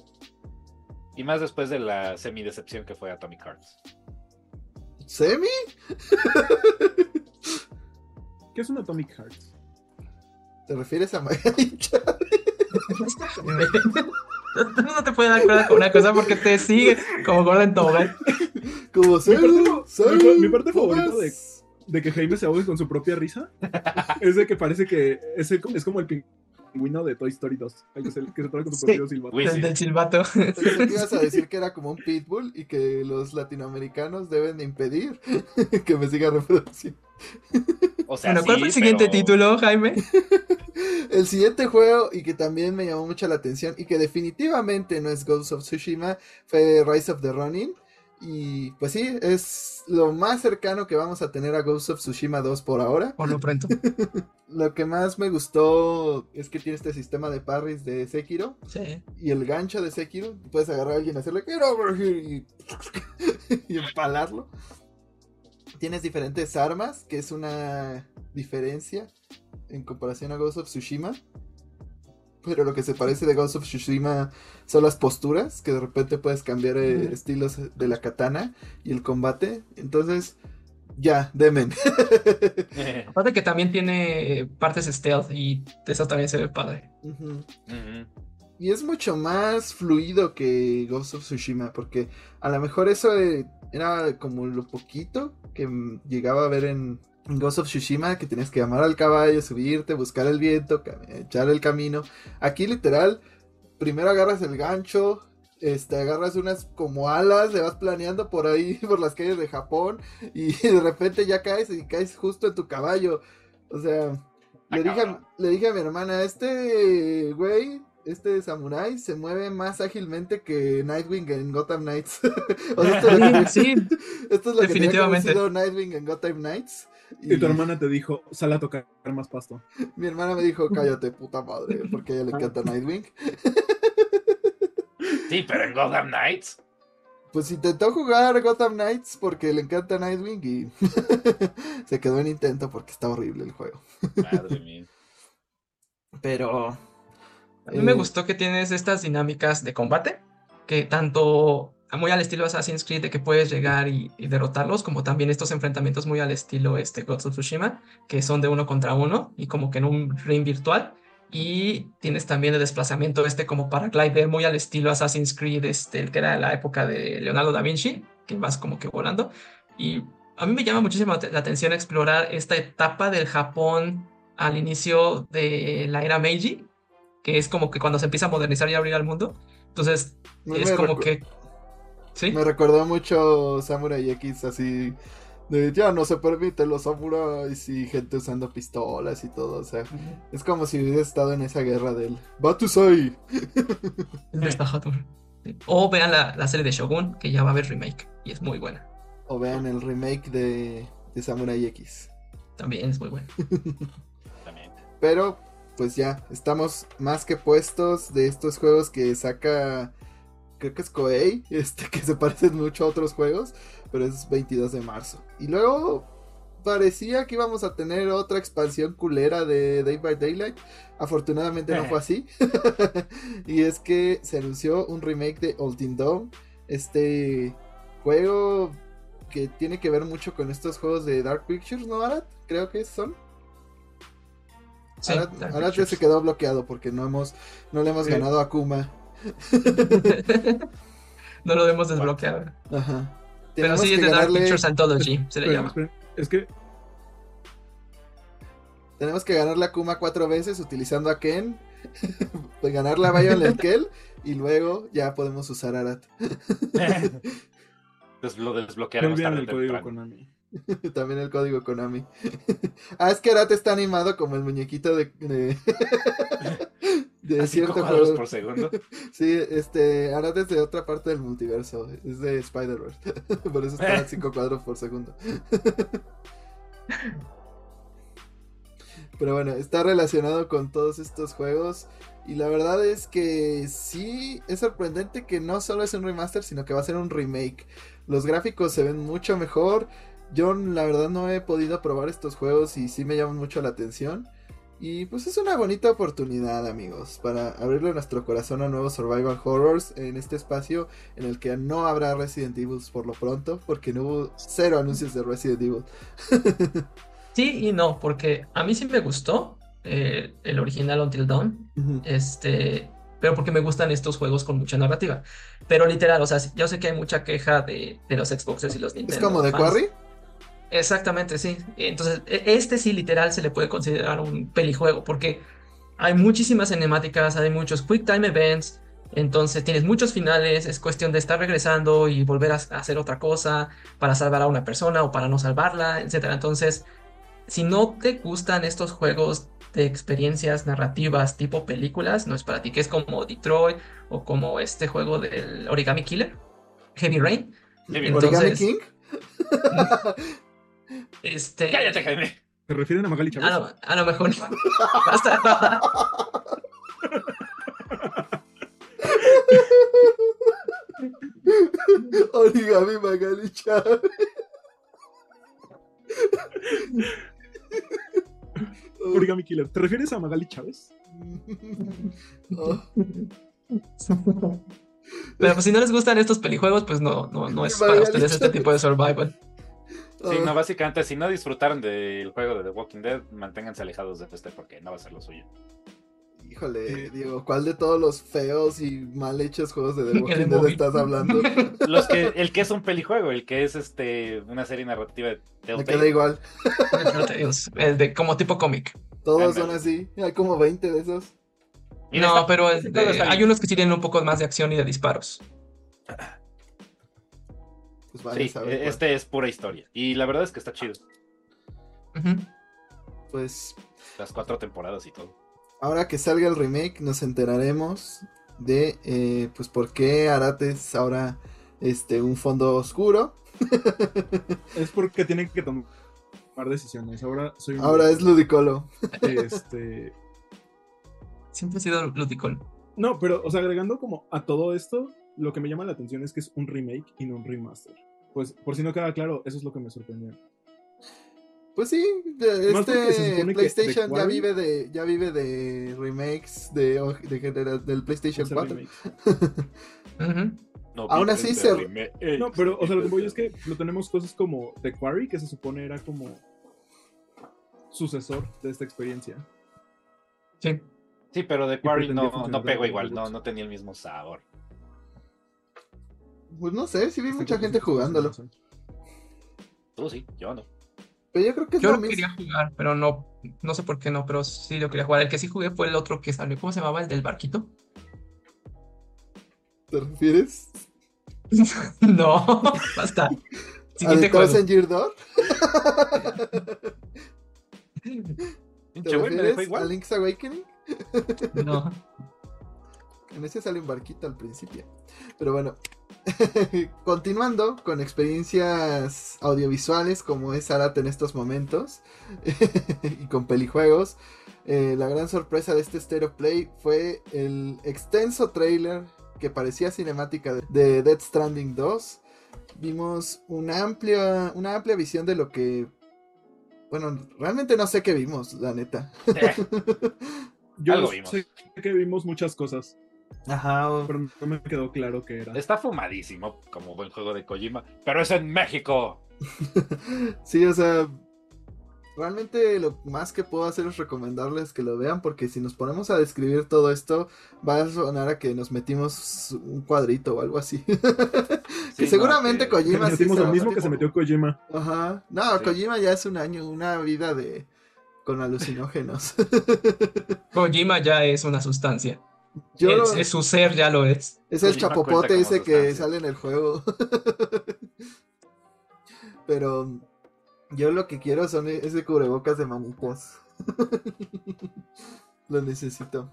Y más después de la semi-decepción que fue Atomic Hearts. ¿Semi? <laughs> ¿Qué es un Atomic Hearts? ¿Te refieres a Magali Chávez? no te puedes dar cuenta con una cosa porque te sigue como Gordon Tobogán. Como parte- Celu, mi- Celu, mi parte favorita de- De que Jaime se ahogue con su propia risa. es de que parece que es, el- es como el pingüino de Toy Story 2. el que se, que se trae con su Sí. propio silbato. Uy, Del, sí. del silbato. Que ibas a decir que era como un pitbull y que los latinoamericanos deben de impedir <laughs> que me siga reproduciendo. O sea, Bueno, ¿cuál sí, fue el siguiente pero- título, Jaime? <laughs> El siguiente juego y que también me llamó mucho la atención y que definitivamente no es Ghost of Tsushima fue Rise of the Ronin. Y pues sí, es lo más cercano que vamos a tener a Ghost of Tsushima 2 por ahora. Por lo pronto. <laughs> Lo que más me gustó es que tiene este sistema de parries de Sekiro Sí. y el gancho de Sekiro. Puedes agarrar a alguien y hacerle "Get over here", y, <laughs> y empalarlo. Tienes diferentes armas, que es una diferencia en comparación a Ghost of Tsushima. Pero lo que se parece de Ghost of Tsushima son las posturas, que de repente puedes cambiar eh, estilos de la katana y el combate. Entonces, ya, demen. Aparte que también tiene partes stealth y eso también se ve padre. Y es mucho más fluido que Ghost of Tsushima, porque a lo mejor eso eh, era como lo poquito que llegaba a ver en, Ghost of Tsushima, que tenías que llamar al caballo, subirte, buscar el viento, echar el camino. Aquí literal, primero agarras el gancho, este, agarras unas como alas, le vas planeando por ahí, <laughs> por las calles de Japón, y de repente ya caes y caes justo en tu caballo. O sea, le dije, a, le dije a mi hermana, este güey, este samurái se mueve más ágilmente que Nightwing en Gotham Knights. <laughs> o sea, esto, es lo que- Sí, <laughs> esto es lo que Nightwing en Gotham Knights. Y tu hermana te dijo, sal a tocar más pasto. Mi hermana me dijo, cállate, puta madre, porque a ella le encanta Nightwing. <laughs> Sí, pero en Gotham Knights. Pues intentó jugar Gotham Knights porque le encanta Nightwing y se quedó en intento porque está horrible el juego. Madre mía. Pero A mí me Eh, gustó que tienes estas dinámicas de combate, que tanto muy al estilo Assassin's Creed de que puedes llegar y, y derrotarlos, como también estos enfrentamientos muy al estilo este Ghost of Tsushima, que son de uno contra uno y como que en un ring virtual. Y tienes también el desplazamiento este como paraglider muy al estilo Assassin's Creed, este, el que era de la época de Leonardo da Vinci, que vas como que volando. Y a mí me llama muchísimo la atención explorar esta etapa del Japón al inicio de la era Meiji, que es como que cuando se empieza a modernizar y abrir al mundo. Entonces, me, es me como que. Sí, me recordó mucho Samurai X así de ya no se permite los samuráis y gente usando pistolas y todo, o sea, es como si hubiera estado en esa guerra del Batusai. el destajador. O vean la, la serie de Shogun, que ya va a haber remake y es muy buena. O vean el remake de, de Samurai X. También es muy buena. <laughs> También. Pero, pues ya, estamos más que puestos de estos juegos que saca, creo que es Koei, <laughs> este, que se parecen mucho a otros juegos, pero es 22 de marzo. Y luego, parecía que íbamos a tener otra expansión culera de Day by Daylight. Afortunadamente no Eh. fue así. <laughs> y es que se anunció un remake de Olden Dawn. Este juego que tiene que ver mucho con estos juegos de Dark Pictures, ¿no, Arad? Creo que son. Sí, Dark ya Pictures. se quedó bloqueado porque no hemos, no le hemos Sí. ganado a Kuma. <laughs> no lo hemos desbloqueado. Ajá. Pero Tenemos sí es que de Dark ganarle- Pictures <laughs> Anthology, se le llama. Es que Tenemos que ganarle a Kuma cuatro veces utilizando a Ken. <laughs> pues ganarle a Violet Kell. Y luego ya podemos usar Arat. Entonces lo no desbloquearemos tarde el código temprano. Konami. <laughs> También el código Konami. <laughs> ah, es que Arat está animado como el muñequito de. de, <laughs> de A cierto juego. por segundo. Sí, este. Arat es de otra parte del multiverso. Es de Spider-Verse. por eso está a 5 cuadros por segundo. Pero bueno, está relacionado con todos estos juegos. Y la verdad es que sí, es sorprendente que no solo es un remaster, sino que va a ser un remake. Los gráficos se ven mucho mejor. Yo la verdad no he podido probar estos juegos y sí me llaman mucho la atención. Y pues es una bonita oportunidad amigos para abrirle nuestro corazón a nuevos survival horrors en este espacio en el que no habrá Resident Evil por lo pronto porque no hubo cero anuncios de Resident Evil. <laughs> Sí y no, porque a mí sí me gustó eh, el original Until Dawn, este, pero porque me gustan estos juegos con mucha narrativa. Pero literal, o sea, yo sé que hay mucha queja de, de los Xboxes y los es Nintendo. como de. Quarry. Exactamente, sí. Entonces, e- este sí literal se le puede considerar un pelijuego porque hay muchísimas cinemáticas, hay muchos quick time events, entonces tienes muchos finales, es cuestión de estar regresando y volver a hacer otra cosa para salvar a una persona o para no salvarla, etcétera. Entonces, si no te gustan estos juegos de experiencias narrativas tipo películas, no es para ti, que es como Detroit o como este juego del Origami Killer, Heavy Rain. Heavy Entonces- Origami King. <laughs> Este, Cállate, Jaime. ¿Se refieren a Magali Chávez? A lo, a lo mejor. <laughs> Basta. Origami Magali Chávez. Origami Killer. ¿Te refieres a Magali Chávez? Oh, Pero pues, si no les gustan estos pelijuegos, pues no, no, no es para ustedes este tipo de survival. Sí, no, básicamente, si no disfrutaron del juego de The Walking Dead, manténganse alejados de este porque no va a ser lo suyo. Híjole, Diego, ¿cuál de todos los feos y mal hechos juegos de The <laughs> El Walking Dead móvil. estás hablando? <laughs> Los que, el que es un pelijuego, el que es este una serie narrativa de Me Telltale. queda igual. Es de, como tipo cómic. Todos son así. Hay como 20 de esos. No, pero es sí, de- todo está hay unos que sí tienen un poco más de acción y de disparos. Pues vaya Sí, a saber cuál. este es pura historia. Y la verdad es que está chido. Pues Las cuatro temporadas y todo. ahora que salga el remake nos enteraremos de eh, pues por qué Arate es ahora este un fondo oscuro. <laughs> Es porque tienen que tomar decisiones. Ahora soy un. Ahora es Ludicolo. Este. Siempre ha sido ludicol. No, pero, o sea, agregando como a todo esto, lo que me llama la atención es que es un remake y no un remaster. Pues, por si no queda claro, eso es lo que me sorprendió. Pues sí, este PlayStation ya vive de ya vive de remakes de, del PlayStation Ese 4. remake. Ujú. No, Aún así se- No, pero, o sea, lo que voy es que lo tenemos cosas como The Quarry, que se supone era como sucesor de esta experiencia. Sí. Sí, pero The Quarry no, no pegó igual, no, no tenía el mismo sabor. Pues no sé, sí vi Este mucha gente jugándolo. Tú sí, yo no. Pero yo creo que es Yo lo mismo. quería jugar, pero no, no sé por qué no, pero sí lo quería jugar. El que sí jugué fue el otro que salió, ¿cómo se llamaba? El del barquito. ¿Te refieres? <laughs> No, basta. <laughs> ¿A Siguiente juego. Year Door? <laughs> ¿Te refieres a. Link's Awakening? No. En ese sale un barquito al principio. Pero bueno, <laughs> continuando con experiencias audiovisuales como es Arate en estos momentos <laughs> y con pelijuegos, eh, la gran sorpresa de este Stereo Play fue el extenso trailer que parecía cinemática de- de Dead Stranding 2. Vimos una amplia, una amplia visión de lo que Bueno, realmente no sé qué vimos, la neta. <laughs> Yo Algo vimos. sé que vimos muchas cosas, Ajá. pero no me quedó claro qué era. Está fumadísimo como buen juego de Kojima, pero es en México. <laughs> Sí, o sea, realmente lo más que puedo hacer es recomendarles que lo vean porque si nos ponemos a describir todo esto va a sonar a que nos metimos un cuadrito o algo así. <laughs> que seguramente no, que- Kojima Metimos se lo mismo que se metió Kojima. Ajá. No, Sí. Kojima ya es un año, una vida de con alucinógenos. Kojima ya es una sustancia. Yo Es- lo- es su ser ya lo es. Es el chapopote ese que sustancia. sale en el juego. <laughs> Pero yo lo que quiero son e- ese cubrebocas de manitas. <laughs> lo necesito.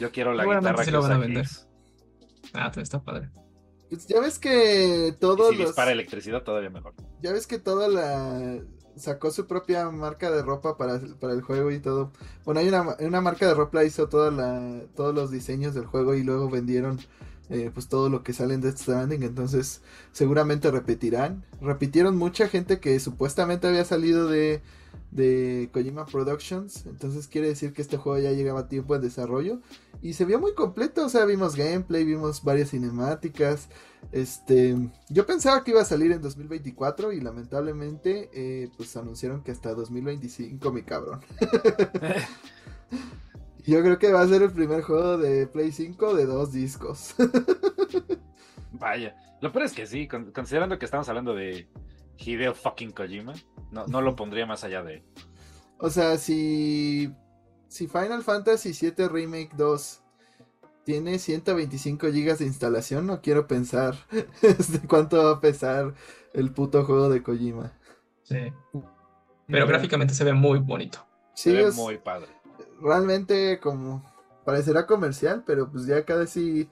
Yo quiero la guitarra sí que lo van a vender. Ah, pues está padre. Pues ya ves que Y todos si los. dispara electricidad, todavía mejor. Ya ves que toda la. Sacó su propia marca de ropa para, para el juego y todo. Bueno, hay una, una marca de ropa hizo toda la, todos los diseños del juego y luego vendieron eh, pues todo lo que sale en Death Stranding. Entonces seguramente repetirán. Repitieron mucha gente que supuestamente había salido de, de Kojima Productions. Entonces quiere decir que este juego ya llegaba a tiempo de desarrollo. Y se vio muy completo. O sea, vimos gameplay, vimos varias cinemáticas. Este, yo pensaba que iba a salir en 2024 y lamentablemente eh, pues anunciaron que hasta 2025, mi cabrón. <laughs> yo creo que va a ser el primer juego de Play 5 de dos discos. <laughs> Vaya. Lo peor es que sí, con- considerando que estamos hablando de Hideo fucking Kojima, no, no lo pondría más allá de. o sea, si si Final Fantasy VII Remake 2 tiene 125 GB de instalación, no quiero pensar <laughs> este, cuánto va a pesar el puto juego de Kojima. Sí. Pero gráficamente se ve muy bonito. Se Sí, ve es- muy padre. realmente como parecerá comercial, pero pues ya casi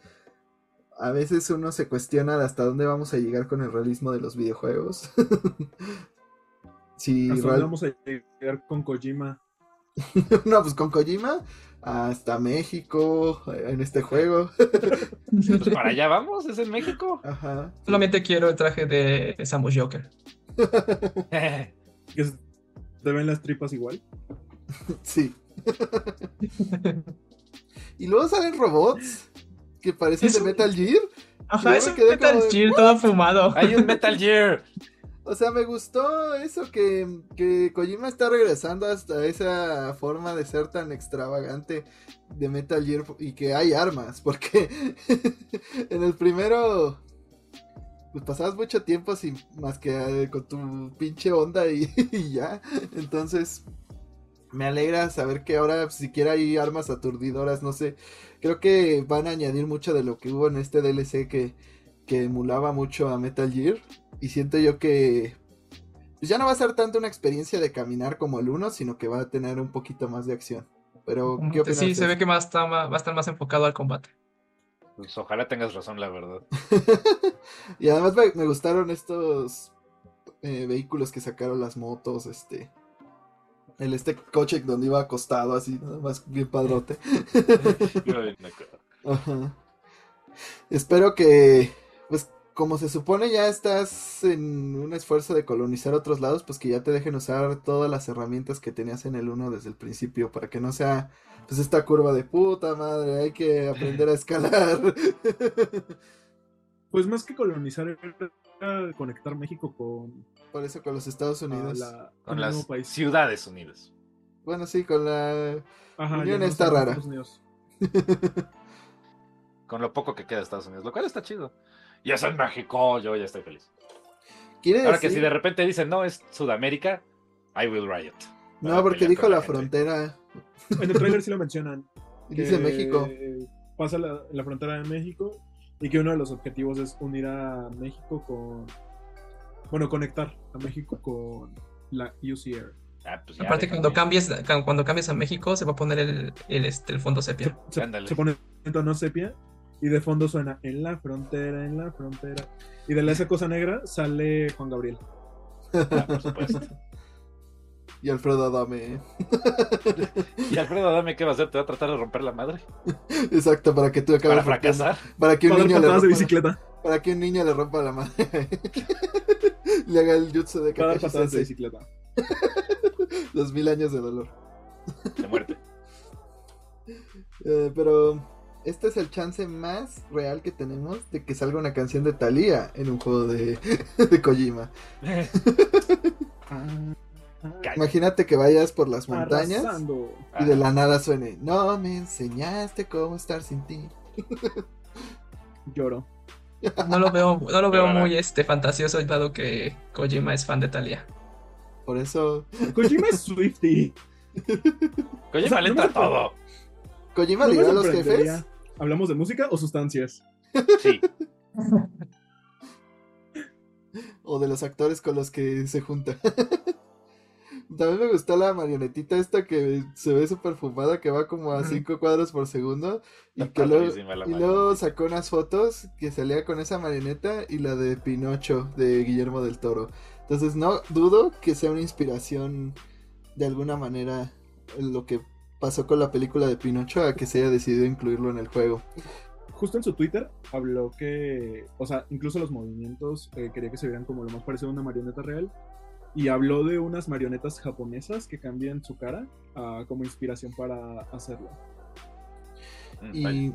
a veces uno se cuestiona de hasta dónde vamos a llegar con el realismo de los videojuegos. <laughs> si Hasta real- dónde vamos a llegar con Kojima. <laughs> no, pues con Kojima hasta México eh, en este juego. <laughs> Pues para allá vamos, es en México. Ajá. Solamente quiero el traje de Samus Joker. Te ven las tripas igual. Sí. y luego salen robots que parecen de Metal Gear. Ajá, es un Metal como Gear todo fumado. Hay un Metal Gear. O sea, me gustó eso que, que Kojima está regresando hasta esa forma de ser tan extravagante de Metal Gear y que hay armas, porque <laughs> en el primero pues pasabas mucho tiempo sin más que eh, con tu pinche onda y, <laughs> y ya. Entonces me alegra saber que ahora siquiera hay armas aturdidoras, no sé. Creo que van a añadir mucho de lo que hubo en este DLC que, que emulaba mucho a Metal Gear. Y siento yo que pues ya no va a ser tanto una experiencia de caminar como el 1, sino que va a tener un poquito más de acción. Pero, ¿qué opinas? Sí, se ve que va a, estar más, va a estar más enfocado al combate. Pues ojalá tengas razón, la verdad. <laughs> y además me, me gustaron estos eh, vehículos que sacaron las motos, este... El este coche donde iba acostado así, nada más bien padrote. <laughs> Ajá. Espero que, pues como se supone ya estás en un esfuerzo de colonizar otros lados, pues que ya te dejen usar todas las herramientas que tenías en el 1 desde el principio, para que no sea, pues esta curva de puta madre, hay que aprender a escalar. <laughs> Pues más que colonizar, era conectar México con, Por eso con los Estados Unidos. la, Con las país. ciudades unidas. Bueno, sí, con la... Ajá, Unión no está rara. <laughs> Con lo poco que queda de Estados Unidos, lo cual está chido. Y es en México, yo ya estoy feliz. ¿Quiere Ahora que si de repente dicen no, es Sudamérica, I will riot. No, porque dijo la frontera. En el trailer sí lo mencionan. <laughs> Dice que México. Pasa la, la frontera de México y que uno de los objetivos es unir a México con. Bueno, conectar a México con la UCR. Ah, pues ya, Aparte, déjame. cuando cambies, cuando cambies a México, se va a poner el, el, este, el fondo sepia. Se, Ándale. se pone en tono sepia y de fondo suena en la frontera, en la frontera. Y de la esa cosa negra sale Juan Gabriel. Ah, por supuesto. <laughs> Y Alfredo Adame. <laughs> Y Alfredo, dame qué va a hacer, te va a tratar de romper la madre. Exacto, para que tú acabes Para fracasar. Para que un niño le de bicicleta. Para que un niño le rompa la madre. <laughs> le haga el jutsu de Para patadas de bicicleta. <laughs> Los mil años de dolor. De muerte. Eh, pero este es el chance más real que tenemos de que salga una canción de Thalía en un juego de, <laughs> de Kojima. Imagínate que vayas por las montañas Arrasando. y de la nada suene, no me enseñaste cómo estar sin ti. Lloro. <laughs> No lo veo, no lo veo muy este, fantasioso, dado que Kojima es fan de Thalía. Por eso, Kojima es <laughs> Swifty. Kojima O sea, le no entra todo. Kojima No le dirá a los jefes. ¿Hablamos de música o sustancias? Sí. <laughs> o de los actores con los que se junta. También me gustó la marionetita esta que se ve súper fumada, que va como a Ujú. 5 cuadros por segundo. Y, que luego, y luego sacó unas fotos que salía con esa marioneta y la de Pinocho de Guillermo del Toro. Entonces no dudo que sea una inspiración de alguna manera lo que pasó con la película de Pinocho a que se haya decidido incluirlo en el juego. Justo en su Twitter habló que, o sea, incluso los movimientos eh, quería que se vieran como lo más parecido a una marioneta real. Y habló de unas marionetas japonesas que cambian su cara ah, como inspiración para hacerlo. Mm. Y,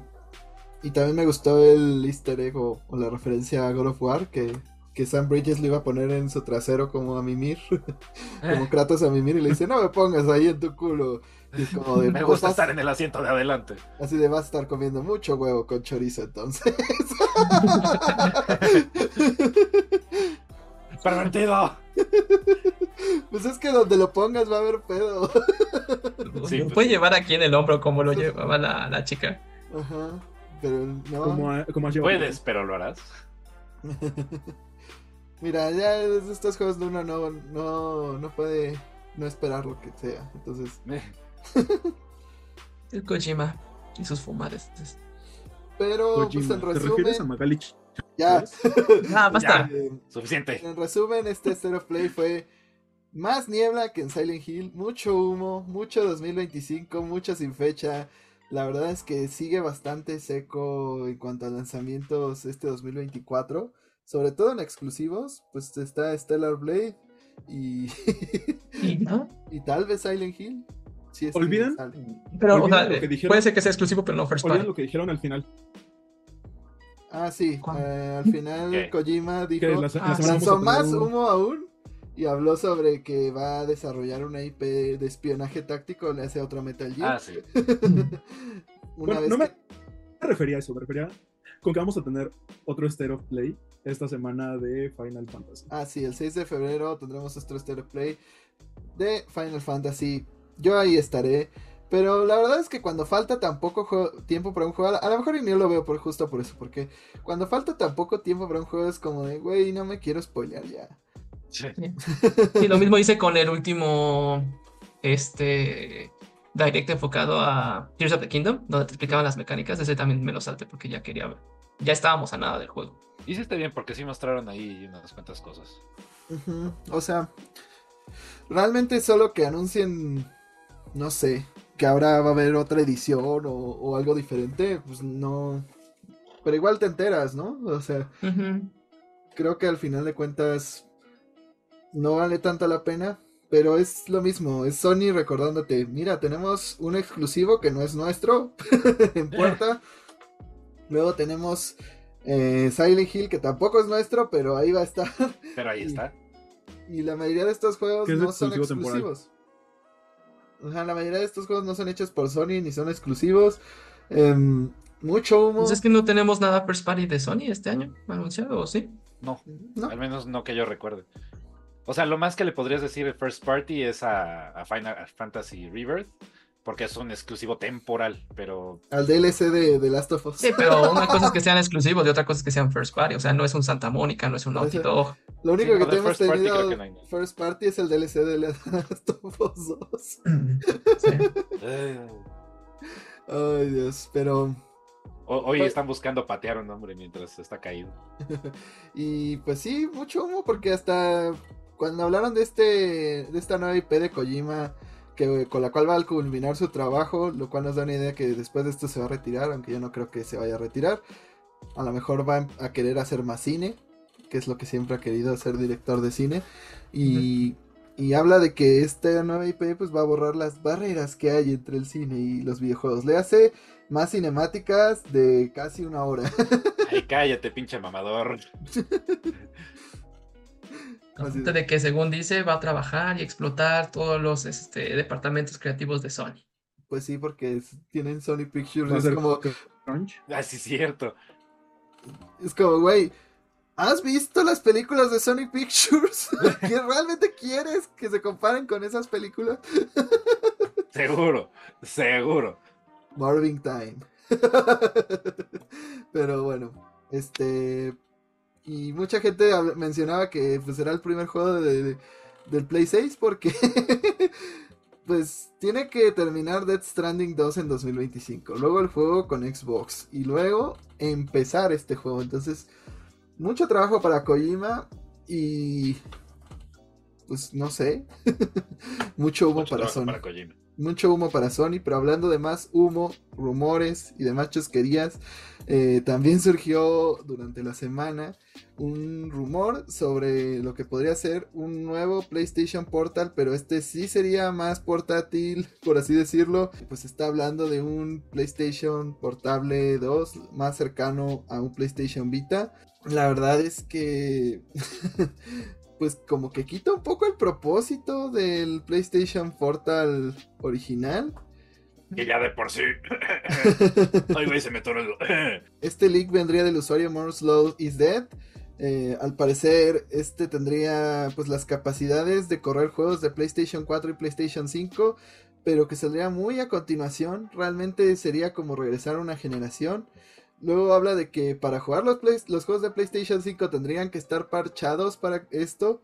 y también me gustó el easter egg o, o la referencia a God of War que, que Sam Bridges le iba a poner en su trasero como a Mimir, <laughs> como Kratos a Mimir y le dice, no me pongas ahí en tu culo. Y es como de, <laughs> Me "Pues gusta vas- estar en el asiento de adelante. Así de vas a estar comiendo mucho huevo con chorizo entonces. <laughs> ¡Pervertido! <laughs> pues es que donde lo pongas va a haber pedo. <laughs> Sí, lo pues puede llevar aquí en el hombro como lo llevaba la, la chica. Ajá. Pero no. Has. Puedes, pero lo harás. <laughs> Mira, ya desde estos juegos de uno no, no, no puede no esperar lo que sea. Entonces, El Kojima y sus fumares. pero Kojima. pues en ¿Te refieres a Magali ya. <laughs> Ah, basta. Eh, Suficiente. en resumen, este State of Play fue más niebla que en Silent Hill, mucho humo, mucho 2025, mucho sin fecha. La verdad es que sigue bastante seco en cuanto a lanzamientos este 2024, sobre todo en exclusivos, pues está Stellar Blade y, Y, <laughs> ¿no? y tal vez Silent Hill. Si es que ¿Olvidan? sale. Pero, o Olviden sea, lo que dijeron. puede ser que sea exclusivo, pero no first party. lo que dijeron al final. Ah, sí, eh, al final ¿Qué? Kojima dijo... La, la semana lanzó más humo aún y habló sobre que va a desarrollar una IP de espionaje táctico, le hace otro Metal Gear. Ah, sí. <laughs> Una Bueno, vez no me que- me refería a eso, me refería con que vamos a tener otro State of Play esta semana de Final Fantasy. Ah, sí, el 6 de febrero tendremos nuestro Stereo Play de Final Fantasy. Yo ahí estaré. Pero la verdad es que cuando falta tan poco juego- tiempo para un juego, a lo mejor y no lo veo por justo por eso, porque cuando falta tan poco tiempo para un juego es como de, güey, no me quiero spoilear ya. Sí. Sí, lo mismo hice con el último este direct enfocado a Tears of the Kingdom, donde te explicaban las mecánicas. Ese también me lo salté porque ya quería ver. Ya estábamos a nada del juego. Hiciste bien porque sí mostraron ahí unas cuantas cosas. O sea, realmente solo que anuncien, no sé, que ahora va a haber otra edición o, o algo diferente, pues no. Pero igual te enteras, ¿no? O sea, creo que al final de cuentas no vale tanto la pena. Pero es lo mismo, es Sony recordándote, mira, tenemos un exclusivo que no es nuestro <laughs> en puerta. Luego tenemos eh, Silent Hill que tampoco es nuestro, pero ahí va a estar. Pero ahí Sí. está. Y la mayoría de estos juegos no son exclusivo temporal. Sea, la mayoría de estos juegos no son hechos por Sony ni son exclusivos. Em, mucho humo. Pues es que no tenemos nada first party de Sony este año anunciado, ¿o sí? No, No, al menos no que yo recuerde. O sea, lo más que le podrías decir de First Party es a, a Final Fantasy Rebirth, porque es un exclusivo temporal, pero al DLC de, de Last of Us. Sí, pero una cosa es que <laughs> sean exclusivos y otra cosa es que sean first party. O sea, no es un Santa Mónica, no es un Naughty Dog. Lo único Sí, que no, tenemos First Party tenido creo que no hay nada. First Party es el DLC de <laughs> Last of Us 2. Sí. eh, Ay, Dios, pero. ho- hoy Pues- están buscando patear a un hombre mientras está caído. <laughs> Y pues sí, mucho humo, porque hasta cuando hablaron de este de esta nueva IP de Kojima, que con la cual va a culminar su trabajo, lo cual nos da una idea que después de esto se va a retirar, aunque yo no creo que se vaya a retirar. A lo mejor va a querer hacer más cine, que es lo que siempre ha querido ser director de cine. Y, y habla de que esta nueva IP pues va a borrar las barreras que hay entre el cine y los videojuegos. Le hace más cinemáticas de casi una hora. <laughs> Ay, cállate, pinche mamador. <laughs> De que según dice va a trabajar y explotar todos los este, departamentos creativos de Sony. Pues sí, porque es- tienen Sony Pictures. Es como, Crunch. Ah, sí, cierto. es como, güey, ¿has visto las películas de Sony Pictures? <laughs> ¿Que realmente quieres que se comparen con esas películas? <laughs> Seguro, seguro. Marvin Time. <laughs> Pero bueno, este. Y mucha gente mencionaba que pues era el primer juego de- de- del Play 6 porque. pues tiene que terminar Death Stranding 2 en 2025. Luego el juego con Xbox. Y luego empezar este juego. Entonces, mucho trabajo para Kojima. Y. Pues no sé. <laughs> mucho humo Mucho para Sony para Kojima. Mucho humo para Sony, pero hablando de más humo, rumores y demás chusquerías, eh, también surgió durante la semana un rumor sobre lo que podría ser un nuevo PlayStation Portal, pero este sí sería más portátil, <laughs> por así decirlo. Pues está hablando de un PlayStation Portable 2 más cercano a un PlayStation Vita. La verdad es que <laughs> pues como que quita un poco el propósito del PlayStation Portal original. Que ya de por sí. <laughs> Ay, güey, se me atoró el- <laughs> Este leak vendría del usuario Morse Law is Dead. Eh, al parecer, este tendría pues las capacidades de correr juegos de PlayStation 4 y PlayStation 5, pero que saldría muy a continuación. Realmente sería como regresar a una generación. Luego habla de que para jugar los, juegos de PlayStation 5 tendrían que estar parchados para esto.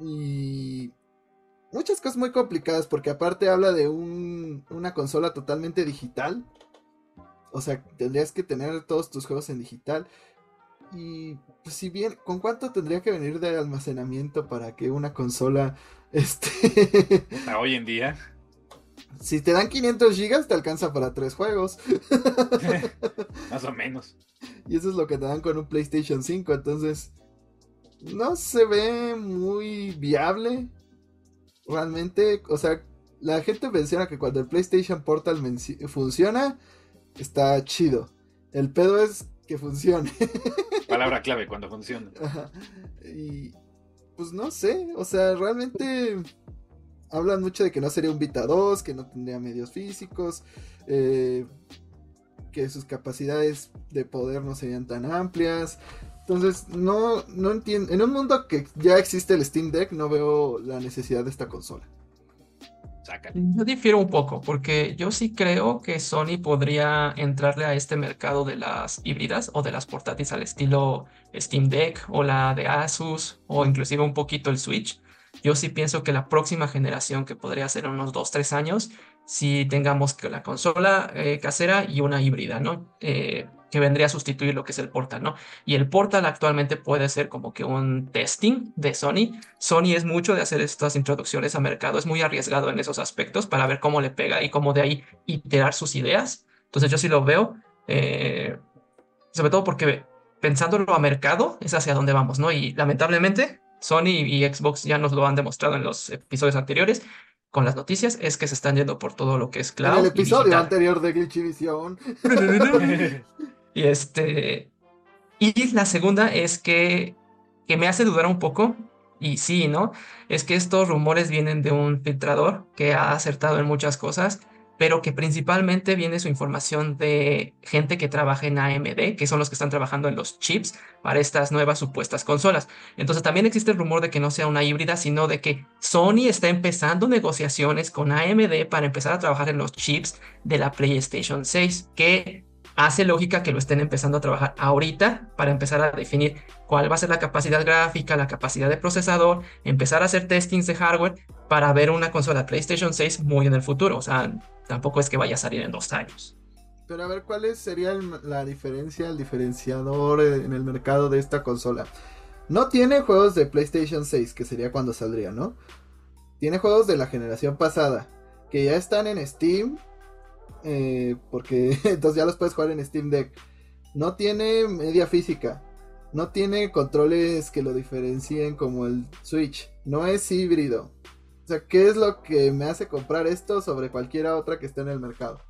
Y muchas cosas muy complicadas porque aparte habla de un- una consola totalmente digital. O sea, tendrías que tener todos tus juegos en digital. Y pues, si bien, ¿con cuánto tendría que venir de almacenamiento para que una consola, <laughs> este, hoy en día. Si te dan 500 gigas te alcanza para tres juegos. <laughs> Más o menos. Y eso es lo que te dan con un PlayStation 5. Entonces, no se ve muy viable. Realmente, o sea, la gente menciona que cuando el PlayStation Portal funciona, está chido. El pedo es que funcione. <laughs> Palabra clave cuando funciona. Y pues no sé, o sea, realmente hablan mucho de que no sería un Vita 2, que no tendría medios físicos, eh, que sus capacidades de poder no serían tan amplias. Entonces, no, no entiendo. En un mundo que ya existe el Steam Deck, no veo la necesidad de esta consola. Sácale. Yo difiero un poco, porque yo sí creo que Sony podría entrarle a este mercado de las híbridas o de las portátiles al estilo Steam Deck o la de Asus o inclusive un poquito el Switch. Yo sí pienso que la próxima generación, que podría ser unos 2-3 años, si tengamos que la consola eh, casera y una híbrida, ¿no? Eh, que vendría a sustituir lo que es el Portal, ¿no? Y el Portal actualmente puede ser como que un testing de Sony. Sony es mucho de hacer estas introducciones a mercado, es muy arriesgado en esos aspectos para ver cómo le pega y cómo de ahí iterar sus ideas. Entonces yo sí lo veo, eh, sobre todo porque pensándolo a mercado es hacia donde vamos, ¿no? Y lamentablemente Sony y Xbox ya nos lo han demostrado en los episodios anteriores con las noticias, es que se están yendo por todo lo que es cloud. en el episodio anterior de Glitchivision. <laughs> Y este. Y la segunda es que, que me hace dudar un poco, y sí, ¿no? Es que estos rumores vienen de un filtrador que ha acertado en muchas cosas, pero que principalmente viene su información de gente que trabaja en AMD, que son los que están trabajando en los chips para estas nuevas supuestas consolas. Entonces también existe el rumor de que no sea una híbrida, sino de que Sony está empezando negociaciones con AMD para empezar a trabajar en los chips de la PlayStation 6, que hace lógica que lo estén empezando a trabajar ahorita para empezar a definir cuál va a ser la capacidad gráfica, la capacidad de procesador, empezar a hacer testings de hardware para ver una consola PlayStation 6 muy en el futuro. O sea, tampoco es que vaya a salir en dos años. Pero a ver, ¿cuál sería la diferencia, el diferenciador en el mercado de esta consola? No tiene juegos de PlayStation 6, que sería cuando saldría, ¿no? Tiene juegos de la generación pasada, que ya están en Steam, eh, porque <laughs> entonces ya los puedes jugar en Steam Deck. No tiene media física, no tiene controles que lo diferencien como el Switch, no es híbrido. O sea, ¿qué es lo que me hace comprar esto sobre cualquiera otra que esté en el mercado?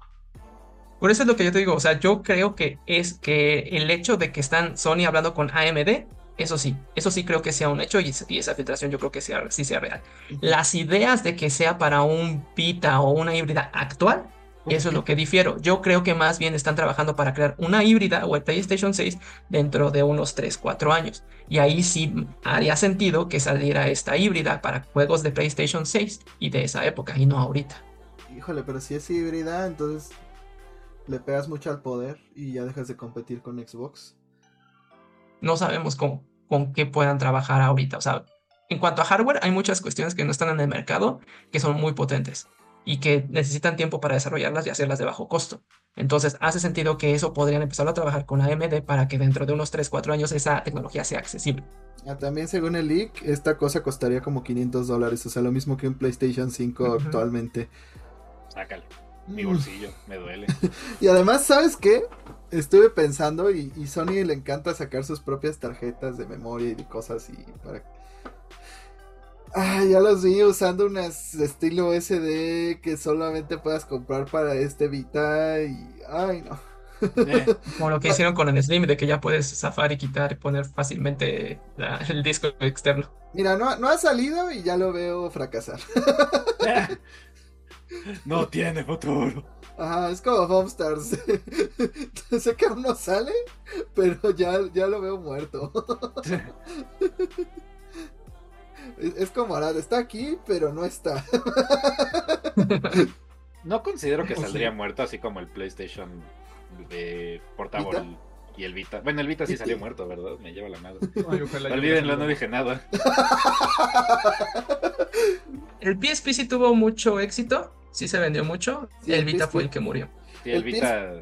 Por eso es lo que yo te digo, o sea, yo creo que es que el hecho de que están Sony hablando con AMD, eso sí, eso sí creo que sea un hecho y, y esa filtración yo creo que sea, sí sea real. Las ideas de que sea para un Vita o una híbrida actual, eso es lo que difiero. Yo creo que más bien están trabajando para crear una híbrida o el PlayStation 6 dentro de unos 3, 4 años. Y ahí sí haría sentido que saliera esta híbrida para juegos de PlayStation 6 y de esa época y no ahorita. Híjole, pero si es híbrida, entonces le pegas mucho al poder y ya dejas de competir con Xbox. No sabemos con, con qué puedan trabajar ahorita. O sea, en cuanto a hardware, hay muchas cuestiones que no están en el mercado que son muy potentes y que necesitan tiempo para desarrollarlas y hacerlas de bajo costo. Entonces, hace sentido que eso podrían empezar a trabajar con AMD para que dentro de unos 3, 4 años esa tecnología sea accesible. Ah, también según el leak, esta cosa costaría como 500 dólares, o sea, lo mismo que un PlayStation 5 Ujú. actualmente. Sácalo. Mi Mm. bolsillo, me duele. <laughs> Y además, ¿sabes qué? Estuve pensando y, y Sony le encanta sacar sus propias tarjetas de memoria y de cosas y para... Ah, ya los vi usando unas estilo SD que solamente puedas comprar para este Vita y... Ay, no. Eh, <laughs> Como lo que hicieron con el Slim, de que ya puedes zafar y quitar y poner fácilmente la- el disco externo. Mira, no, no ha salido y ya lo veo fracasar. <laughs> no tiene futuro. Ajá, es como Homestars. <laughs> sé que aún no sale, pero ya, ya lo veo muerto. Es, es como Arad, está aquí, pero no está. <laughs> No considero que O saldría sea- muerto así como el PlayStation de portable ¿Vita? y el Vita. Bueno, el Vita sí salió muerto, ¿verdad? Me lleva la madre. <laughs> Ay, Olvídenlo, no dije nada. <laughs> El PSP sí tuvo mucho éxito, sí se vendió mucho. Sí, el el Vita PSP. fue el que murió. Sí, el El Vita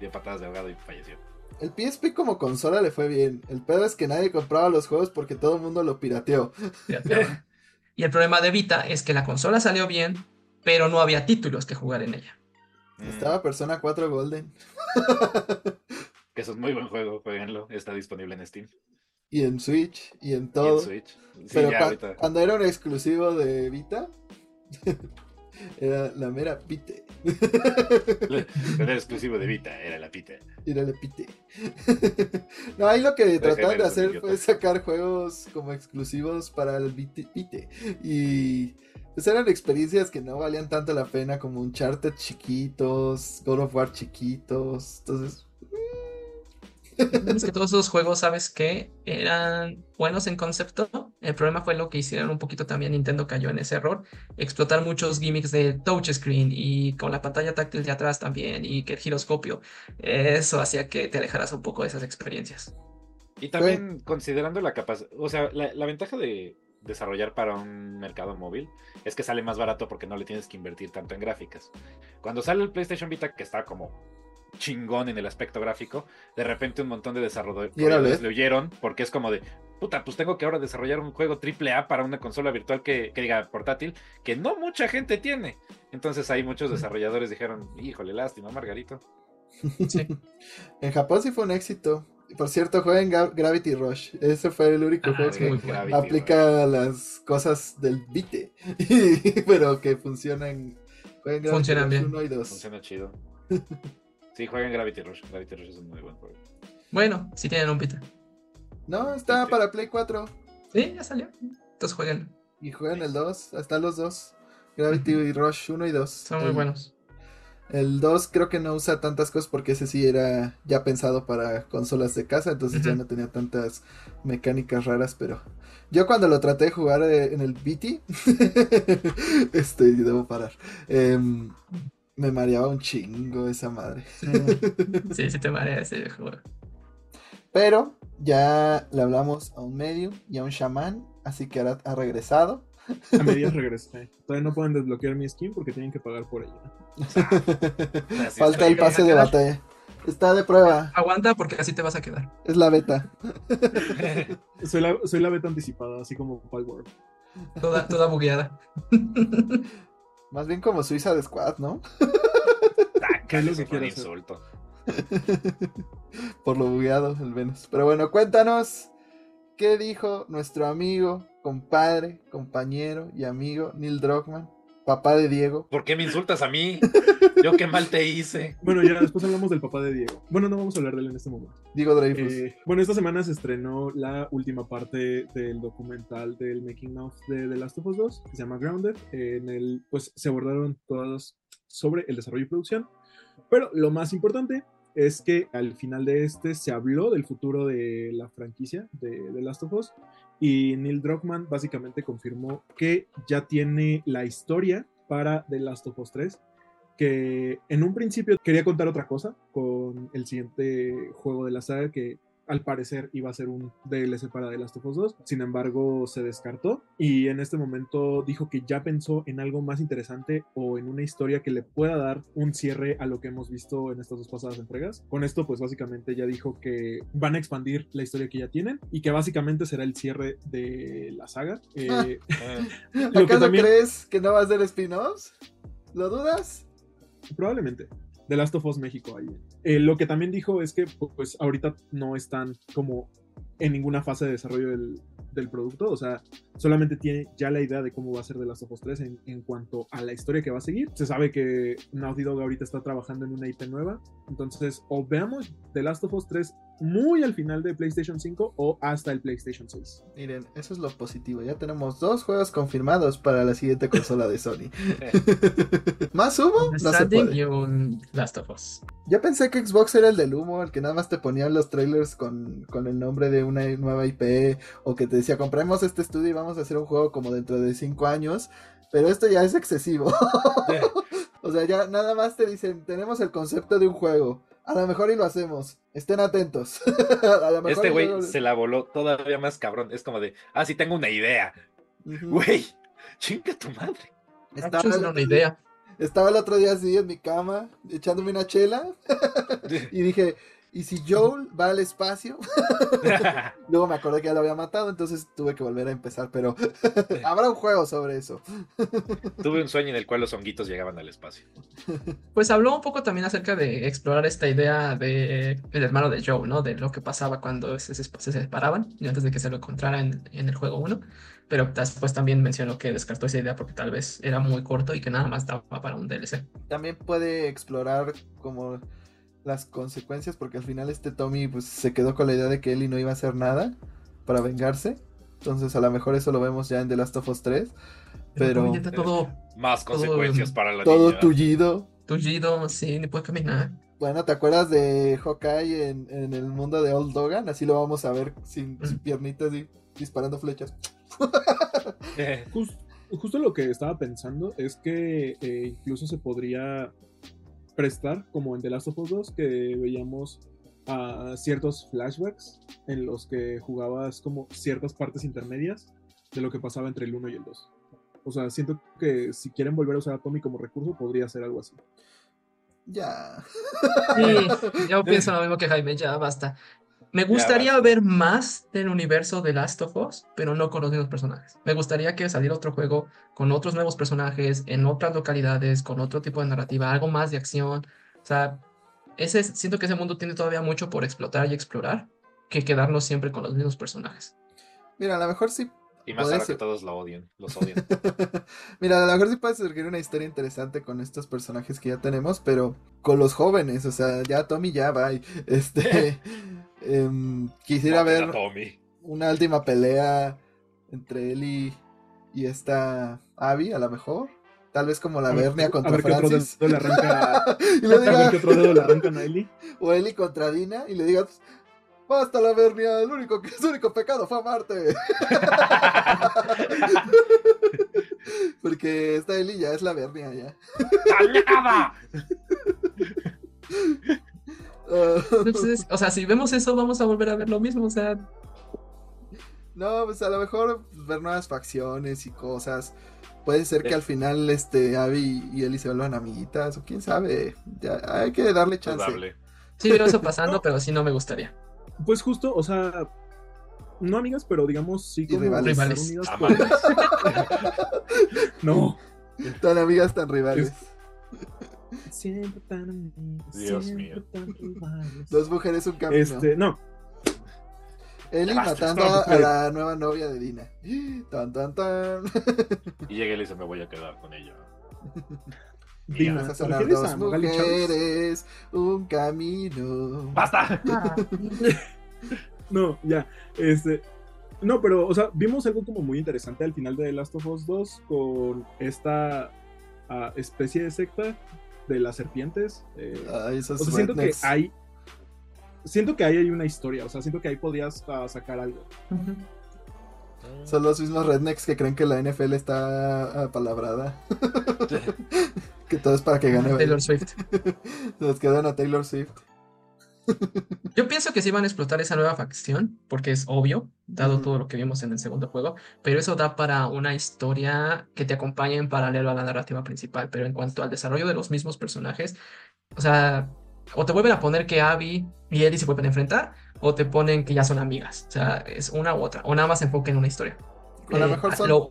dio patadas de ahogado y falleció. El PSP como consola le fue bien. El pedo es que nadie compraba los juegos porque todo el mundo lo pirateó. Y el problema de Vita es que la consola salió bien, pero no había títulos que jugar en ella. Mm, Estaba Persona 4 Golden. Que es un muy buen juego, jueguenlo. Está disponible en Steam Y en Switch y en y en todo. Switch. Sí, Pero ya cua- ahorita. cuando era un exclusivo de Vita, <laughs> era la mera pite. <laughs> <laughs> Era exclusivo de Vita, era la pita. Era la pite. <laughs> no, ahí lo que trataban de un hacer fue sacar juegos como exclusivos para el Vite. Vite. Y pues eran experiencias que no valían tanto la pena como Uncharted chiquitos, God of War chiquitos. Entonces, Es que todos esos juegos, ¿sabes qué? Eran buenos en concepto. El problema fue lo que hicieron un poquito también. Nintendo cayó en ese error. Explotar muchos gimmicks de touch screen y con la pantalla táctil de atrás también y que el giroscopio. Eso hacía que te alejaras un poco de esas experiencias. Y también considerando la capacidad, o sea, la ventaja de desarrollar para un mercado móvil es que sale más barato porque no le tienes que invertir tanto en gráficas. Cuando sale el PlayStation Vita, que está como chingón en el aspecto gráfico, de repente un montón de ¿Y era desarrolladores le oyeron porque es como de, puta, pues tengo que ahora desarrollar un juego AAA para una consola virtual que, que diga portátil, que no mucha gente tiene. Entonces ahí muchos desarrolladores dijeron, híjole, lástima, Margarito. Sí. <laughs> en Japón sí fue un éxito. Por cierto, jueguen Gravity Rush. Ese fue el único Ah, juego que. Gravity, aplica las cosas del Vite. <laughs> pero que funcionan. Jueguen Gravity Funcionan Rush bien. 1 y 2. Funciona chido. <laughs> Sí, jueguen Gravity Rush. Gravity Rush es un muy buen juego. Bueno, si tienen un Vita. No, está Sí. para Play 4. Sí, ya salió. Entonces jueguen. Y juegan el 2. Hasta los dos. Gravity Rush 1 y 2. Son muy El- buenos. El 2 creo que no usa tantas cosas porque ese sí era ya pensado para consolas de casa, entonces ya no tenía tantas mecánicas raras, pero yo cuando lo traté de jugar eh, en el BT, <laughs> este, debo parar, em, me mareaba un chingo esa madre. Sí, <laughs> sí te marea ese juego. Pero ya le hablamos a un medium y a un chamán, así que ahora ha regresado. A medias <laughs> regresé. Todavía no pueden desbloquear mi skin porque tienen que pagar por ella. Falta el pase de batalla. Está de prueba, Aguanta porque así te vas a quedar. es la beta. <laughs> Soy la, soy la beta anticipada, así como Palworld. Toda, toda bugueada. Más bien como Suiza de Squad, ¿no? <laughs> Sácale, Es lo que quiero hacer. Por lo bugueado el Venus. Pero bueno, cuéntanos qué dijo nuestro amigo compadre, compañero y amigo Neil Druckmann, papá de Diego. ¿Por qué me insultas a mí? Yo qué mal te hice. Bueno, ya después hablamos del papá de Diego. Bueno, no vamos a hablar de él en este momento. Diego Dreyfus. Eh, bueno, esta semana se estrenó la última parte del documental del Making of de The Last of Us 2, que se llama Grounded. En el, pues se abordaron todas sobre el desarrollo y producción. Pero lo más importante es que al final de este se habló del futuro de la franquicia de The Last of Us y Neil Druckmann básicamente confirmó que ya tiene la historia para The Last of Us 3 que en un principio quería contar otra cosa con el siguiente juego de la saga que al parecer iba a ser un DLC para The Last of Us 2, sin embargo se descartó y en este momento dijo que ya pensó en algo más interesante o en una historia que le pueda dar un cierre a lo que hemos visto en estas dos pasadas entregas. Con esto pues básicamente ya dijo que van a expandir la historia que ya tienen y que básicamente será el cierre de la saga. <laughs> Eh, Eh, que ¿Acaso también- crees que no va a ser spin-offs? ¿Lo dudas? Probablemente. The Last of Us México ahí. Eh, lo que también dijo es que pues ahorita no están como en ninguna fase de desarrollo del, producto, o sea, solamente tiene ya la idea de cómo va a ser Last of Us 3 en, en cuanto a la historia que va a seguir. Se sabe que Naughty Dog ahorita está trabajando en una IP nueva, entonces o veamos The Last of Us 3 muy al final de PlayStation 5 o hasta el PlayStation 6. Miren, eso es lo positivo. Ya tenemos dos juegos confirmados para la siguiente consola de Sony. <laughs> <laughs> ¿Más humo? No se puede. y un Last of Us. Yo pensé que Xbox era el del humo, el que nada más te ponían los trailers con, con el nombre de una nueva IP o que te decía, compremos este estudio y vamos a hacer un juego como dentro de 5 años. Pero esto ya es excesivo. <laughs> o sea, ya nada más te dicen, tenemos el concepto de un juego. A lo mejor y lo hacemos. Estén atentos. <laughs> A lo mejor Este güey se la voló todavía más cabrón. Es como de, ah, sí, tengo una idea. Güey, chinga tu madre. Estaba, una idea. estaba el otro día así en mi cama, echándome una chela. <laughs> Y dije, ¿y si Joel va al espacio? <laughs> <laughs> Luego me acordé que ya lo había matado, entonces tuve que volver a empezar, pero <laughs> habrá un juego sobre eso. Tuve un sueño en el cual los honguitos llegaban al espacio. Pues habló un poco también acerca de explorar esta idea de el hermano de Joe, ¿no? De lo que pasaba cuando se, se- se separaban y antes de que se lo encontrara en, en el juego 1. Pero después también mencionó que descartó esa idea porque tal vez era muy corto y que nada más daba para un DLC. También puede explorar como las consecuencias, porque al final este Tommy pues, se quedó con la idea de que Ellie no iba a hacer nada para vengarse. Entonces a lo mejor eso lo vemos ya en The Last of Us 3. Pero todo Más Todo- consecuencias para la todo niña. tullido. tullido, sí, ni puede caminar. Bueno, ¿te acuerdas de Hawkeye en, en el mundo de Old Dogan? Así lo vamos a ver sin su piernita así disparando flechas. Eh, <laughs> <laughs> Jus- justo lo que estaba pensando es que eh, incluso se podría prestar, como en The Last of Us 2, que veíamos a ciertos flashbacks en los que jugabas como ciertas partes intermedias de lo que pasaba entre el 1 y el 2. O sea, siento que si quieren volver a usar a Tommy como recurso, podría ser algo así. Ya. Sí, yo <laughs> pienso lo mismo que Jaime, ya basta. Me gustaría ver más del universo de Last of Us, pero no con los mismos personajes. Me gustaría que saliera otro juego con otros nuevos personajes, en otras localidades, con otro tipo de narrativa, algo más de acción. O sea, ese, siento que ese mundo tiene todavía mucho por explotar y explorar, que quedarnos siempre con los mismos personajes. Mira, a lo mejor sí. y más ahora que todos lo odian, los <laughs> odian. Mira, a lo mejor sí puede surgir una historia interesante con estos personajes que ya tenemos, pero con los jóvenes, o sea, ya Tommy ya va. Este. <laughs> em, quisiera ver Tommy. una última pelea entre él y, y esta Abby, a lo mejor. Tal vez como la ver- Bernia a contra ver qué otro Francis. dedo le arranca, <laughs> y le a ver diga, qué otro dedo le arrancan a <laughs> Ellie. o Eli contra Dina, y le digas, basta la Bernia, el único, su único pecado fue amarte. <laughs> Porque esta Eli ya es la Bernia ya. ¡Callada! Ah, Entonces, o sea, si vemos eso, vamos a volver a ver lo mismo. O sea, no, pues a lo mejor pues, ver nuevas facciones y cosas. Puede ser que al final este Abby y Eli se vuelvan amiguitas, o quién sabe. Ya, hay que darle chance. Sí veo eso pasando, pero sí no me gustaría. Pues justo, o sea, no amigas, pero digamos sí como rivales. Rivales. unidas por- <laughs> No. Tan amigas, tan rivales. Siempre tan Dios siempre mío. tan. Dos mujeres, un camino. Este, no, Eli matando a la nueva novia de Dina. <gasps> Tan, tan, tan. Y llega y le dice, me voy a quedar con ella. <laughs> Dina, Vas a ¿te sonar refieres dos mujeres, un camino. ¡Basta! <laughs> No, ya. Este. No, pero, o sea, vimos algo como muy interesante al final de The Last of Us 2 con esta ah, especie de secta de las serpientes. eh, Ay, esos o sea, siento que hay. Siento que ahí hay una historia, o sea, siento que ahí podías ah, sacar algo. Son los mismos rednecks que creen que la NFL está apalabrada. <laughs> que todo es para que gane. Taylor Swift. <laughs> Nos quedan a Taylor Swift. <laughs> Yo pienso que sí van a explotar esa nueva facción, porque es obvio, dado Ujú. todo lo que vimos en el segundo juego, pero eso da para una historia que te acompañe en paralelo a la narrativa principal. Pero en cuanto al desarrollo de los mismos personajes, o sea, o te vuelven a poner que Abby y Ellie se vuelven a enfrentar, o te ponen que ya son amigas. O sea, es una u otra, o nada más se enfoca en una historia. A lo Eh, mejor son- lo,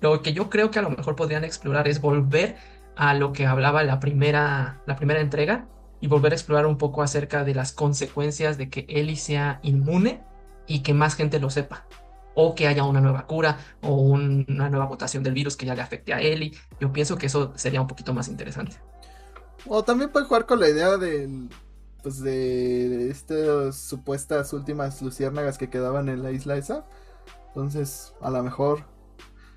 lo que yo creo que a lo mejor podrían explorar es volver a lo que hablaba la primera, la primera entrega y volver a explorar un poco acerca de las consecuencias de que Ellie sea inmune y que más gente lo sepa. O que haya una nueva cura o un- una nueva mutación del virus que ya le afecte a Ellie. Yo pienso que eso sería un poquito más interesante. O también pueden jugar con la idea. Pues de, de estas supuestas últimas luciérnagas que quedaban en la isla esa. Entonces, a lo mejor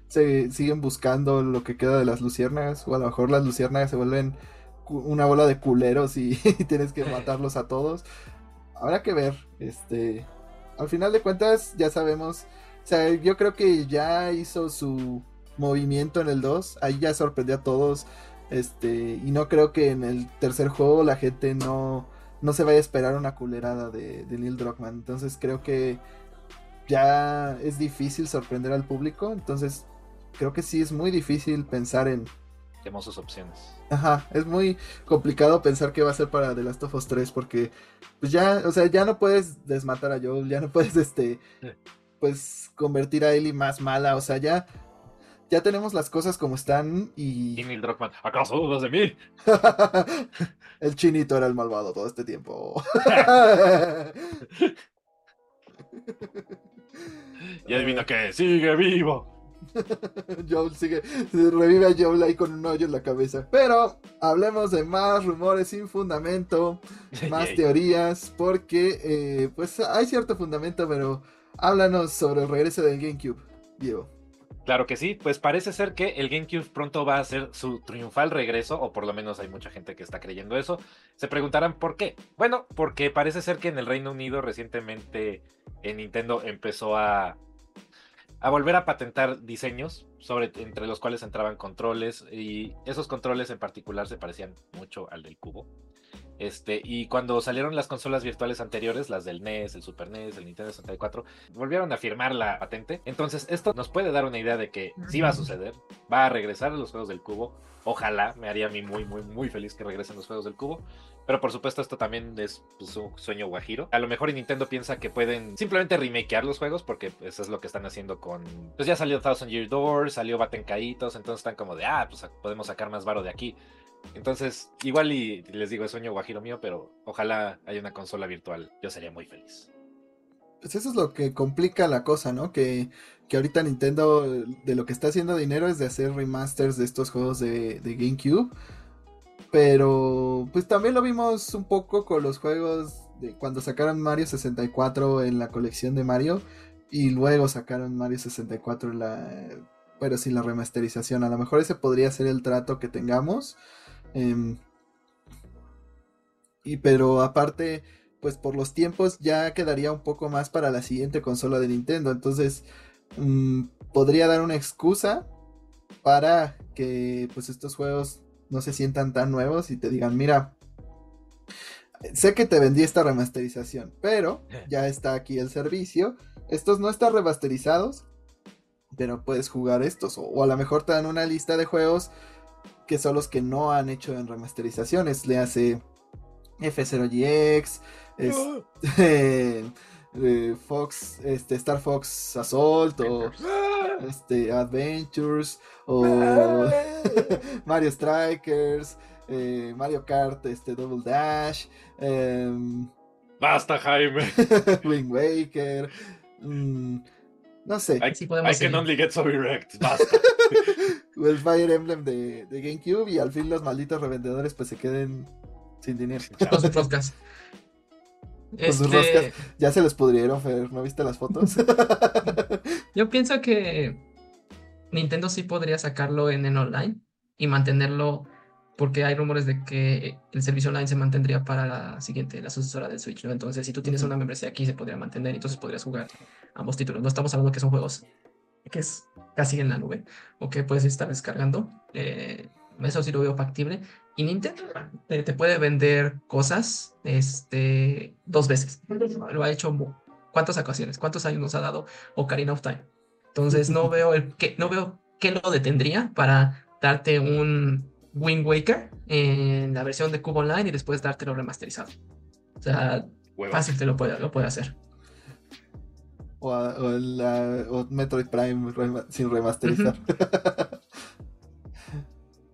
se siguen buscando lo que queda de las luciérnagas. O a lo mejor las luciérnagas se vuelven una bola de culeros <laughs> y, tienes que matarlos a todos. Habrá que ver. Este. Al final de cuentas, ya sabemos. O sea, yo creo que ya hizo su movimiento en el 2. Ahí ya sorprendió a todos. Este, y no creo que en el tercer juego la gente no, no se vaya a esperar una culerada de, de Neil Druckmann. Entonces creo que ya es difícil sorprender al público. Entonces creo que sí es muy difícil pensar en. Tenemos sus opciones. Ajá, es muy complicado pensar que va a ser para The Last of Us 3 porque pues ya, o sea, ya no puedes desmatar a Joel, ya no puedes este pues convertir a Ellie más mala, o sea, ya ya tenemos las cosas como están Y y Neil Druckmann, ¿acaso dudas de mí? <laughs> el chinito era el malvado todo este tiempo. <laughs> Y adivina que sigue vivo. <laughs> Joel sigue, revive a Joel ahí con un hoyo en la cabeza. Pero hablemos de más rumores sin fundamento, <laughs> más teorías, porque eh, pues hay cierto fundamento, pero háblanos sobre el regreso del GameCube, Diego. Claro que sí, pues parece ser que el GameCube pronto va a hacer su triunfal regreso, o por lo menos hay mucha gente que está creyendo eso. Se preguntarán por qué. Bueno, porque parece ser que en el Reino Unido recientemente eh, Nintendo empezó a, a volver a patentar diseños, sobre, entre los cuales entraban controles, y esos controles en particular se parecían mucho al del cubo. Este, y cuando salieron las consolas virtuales anteriores, las del NES, el Super NES, el Nintendo 64, volvieron a firmar la patente. Entonces, esto nos puede dar una idea de que sí va a suceder, va a regresar los juegos del cubo. Ojalá, me haría a mí muy, muy, muy feliz que regresen los juegos del cubo. Pero por supuesto, esto también es pues, un sueño guajiro. A lo mejor Nintendo piensa que pueden simplemente remakear los juegos, porque pues, eso es lo que están haciendo con. Pues ya salió Thousand Year Door, salió Batencaitos, entonces están como de, ah, pues podemos sacar más varo de aquí. Entonces, igual y les digo, es sueño guajiro mío, pero ojalá haya una consola virtual. Yo sería muy feliz. Pues eso es lo que complica la cosa, ¿no? Que, que ahorita Nintendo eh, de lo que está haciendo dinero es de hacer remasters de estos juegos de, de GameCube. Pero pues también lo vimos un poco con los juegos de cuando sacaron Mario 64 en la colección de Mario y luego sacaron Mario 64 en la pero sin la remasterización. A lo mejor ese podría ser el trato que tengamos. Em, y pero aparte, pues por los tiempos ya quedaría un poco más para la siguiente consola de Nintendo. Entonces, mm, podría dar una excusa para que pues estos juegos no se sientan tan nuevos y te digan, mira, sé que te vendí esta remasterización, pero ya está aquí el servicio. Estos no están remasterizados, pero puedes jugar estos. O, o a lo mejor te dan una lista de juegos que son los que no han hecho en remasterizaciones. Le hace F0GX, es- eh, <laughs> eh, Fox, este, Star Fox Assault o este, Adventures o <laughs> Mario Strikers, eh, Mario Kart, este, Double Dash, em, Basta, Jaime. <laughs> Wind Waker. mm, no sé. I, Sí I podemos can seguir. only get so erect. Basta. <laughs> El Fire Emblem de, de GameCube y al fin los malditos revendedores pues se queden sin dinero. Con su podcast. Con sus Este, roscas. Ya se les pudrieron, Fer, ¿no viste las fotos? <laughs> yo pienso que Nintendo sí podría sacarlo en el online y mantenerlo porque hay rumores de que el servicio online se mantendría para la siguiente, la sucesora del Switch, ¿no? Entonces, si tú tienes una membresía aquí, se podría mantener y entonces podrías jugar ambos títulos. No estamos hablando que son juegos que es casi en la nube o que puedes estar descargando. Eh, eso sí lo veo factible. Y Nintendo te, te puede vender cosas este, dos veces. Lo ha hecho cuántas ocasiones, cuántos años nos ha dado Ocarina of Time. Entonces no <laughs> veo el que no veo qué lo detendría para darte un Wind Waker en la versión de Cube Online y después dártelo remasterizado. O sea, Hueva. fácil te lo puede, lo puede hacer. o, a- o la- o Metroid Prime sin remasterizar. <laughs>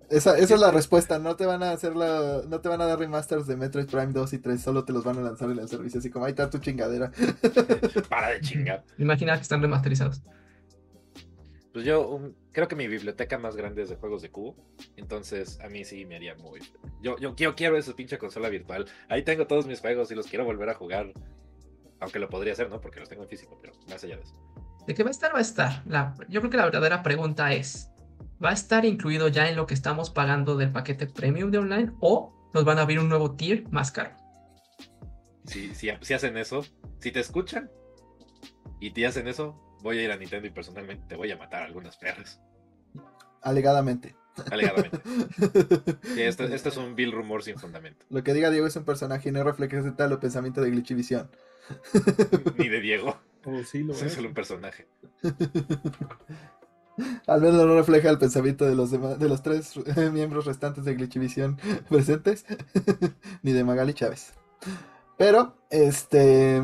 esa, esa es la respuesta. No te van a hacer la, no te van a dar remasters de Metroid Prime 2 y 3, solo te los van a lanzar en el servicio. Así como ahí está tu chingadera. <laughs> Para de chingar. Imagina que están remasterizados. Pues yo um, creo que mi biblioteca más grande es de juegos de cubo. Entonces a mí sí me haría muy. Yo, yo, yo quiero esa pinche consola virtual. Ahí tengo todos mis juegos y los quiero volver a jugar. Aunque lo podría hacer, ¿no? Porque los tengo en físico, pero más allá de eso. ¿De qué va a estar? Va a estar. La, yo creo que la verdadera pregunta es, ¿va a estar incluido ya en lo que estamos pagando del paquete premium de online o nos van a abrir un nuevo tier más caro? Si, si, si hacen eso, si te escuchan y te hacen eso, voy a ir a Nintendo y personalmente te voy a matar a algunas perras. Alegadamente. Alegadamente. <laughs> Sí, este, este es un vil rumor sin fundamento. Lo que diga Diego es un personaje y no refleja los pensamientos de Glitchivisión. Ni de Diego. Oh, sí, lo Soy es. solo un personaje. <laughs> Al menos no refleja el pensamiento de los demás, de los tres <laughs> miembros restantes de Glitchivisión <laughs> presentes, <laughs> ni de Magali Chávez. Pero, este,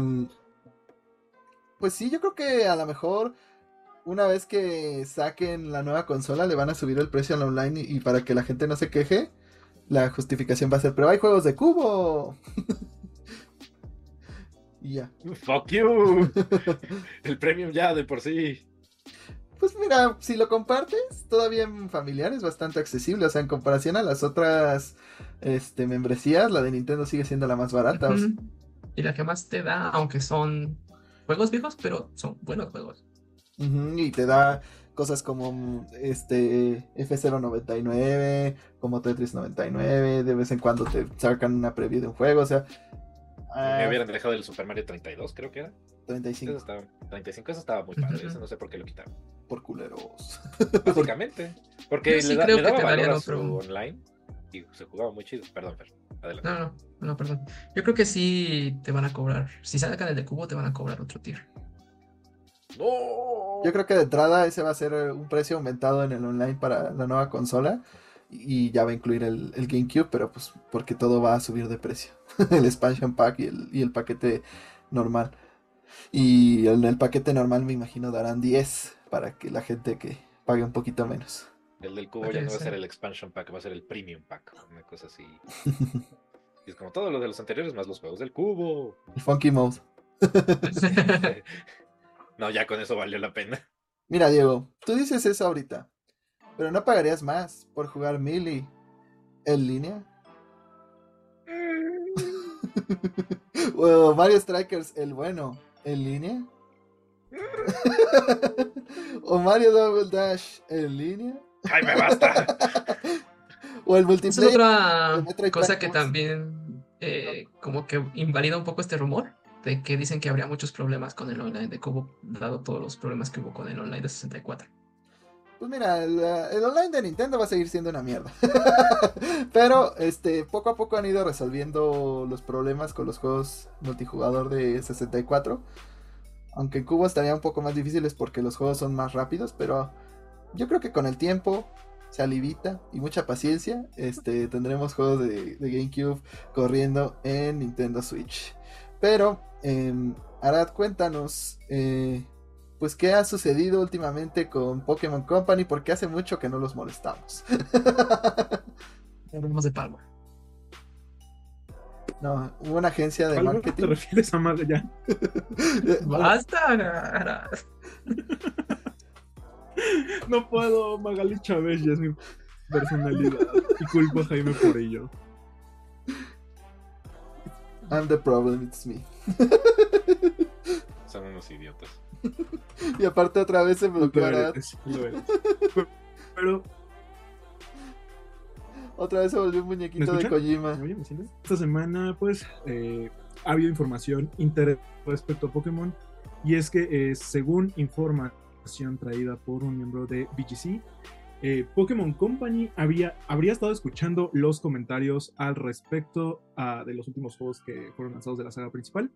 pues sí, yo creo que a lo mejor una vez que saquen la nueva consola le van a subir el precio al online y, y para que la gente no se queje, la justificación va a ser, pero hay juegos de cubo. y ya. Fuck you. El premium ya de por sí. Pues mira, si lo compartes, todavía en familiar es bastante accesible. O sea, en comparación a las otras este, membresías, la de Nintendo sigue siendo la más barata. o sea, Ujú. Y la que más te da, aunque son juegos viejos, pero son buenos juegos. y te da cosas como este F099, como Tetris 99. De vez en cuando te sacan una preview de un juego. O sea, ah, Me hubieran dejado el Super Mario 32, creo que era. Eso 35 estaba, 35, eso estaba muy padre. Eso no sé por qué lo quitaron. Por culeros. <laughs> Básicamente. Porque sí le, da- creo le que daba te valor a su otro. online y se jugaba muy chido. Perdón, Fer. Adelante. No, no, no, perdón. Yo creo que sí te van a cobrar. Si sacan el de cubo, te van a cobrar otro tier. ¡No! Yo creo que de entrada ese va a ser eh, un precio aumentado en el online para la nueva consola. Y ya va a incluir el, el GameCube, pero pues porque todo va a subir de precio. <laughs> el expansion pack y el, y el paquete normal. Y en el paquete normal me imagino darán 10 para que la gente que pague un poquito menos. El del cubo ya no va a ser el expansion pack, va a ser el premium pack. Una cosa así. <laughs> Y es como todo lo de los anteriores más los juegos del cubo. El Funky Mode. <laughs> no, ya con eso valió la pena. Mira, Diego, tú dices eso ahorita. Pero no pagarías más por jugar Melee en línea. <laughs> o Mario Strikers, el bueno, en línea. O Mario Double Dash en línea. ¡Jaime, basta! <laughs> o el Esa es multiplayer. otra cosa que 2. también eh, como que invalida un poco este rumor de que dicen que habría muchos problemas con el online de Cubo, dado todos los problemas que hubo con el online de 64. Pues mira, el, el online de Nintendo va a seguir siendo una mierda. <laughs> Pero este, poco a poco han ido resolviendo los problemas con los juegos multijugador de 64. Aunque en Cubo estaría un poco más difíciles porque los juegos son más rápidos, pero yo creo que con el tiempo se alivita y mucha paciencia, este, <laughs> tendremos juegos de, de GameCube corriendo en Nintendo Switch. Pero, eh, Arad, cuéntanos, eh, pues, ¿qué ha sucedido últimamente con Pokémon Company? Porque hace mucho que no los molestamos. <laughs> Hablemos de Palma. No, hubo una agencia de ¿Algo marketing. te refieres a Maga ya? <laughs> Basta. <laughs> No puedo, Magali Chávez ya es mi personalidad. Y culpo a Jaime por ello. I'm the problem, it's me. Son unos idiotas. <laughs> Y aparte otra vez se lo eres. Pero, Otra vez se volvió un muñequito ¿Me de? Kojima. ¿me oyen? ¿Me sienten? Esta semana, pues, eh, ha habido información interesante respecto a Pokémon. Y es que, eh, según información traída por un miembro de BGC, eh, Pokémon Company había, habría estado escuchando los comentarios al respecto ah, de los últimos juegos que fueron lanzados de la saga principal,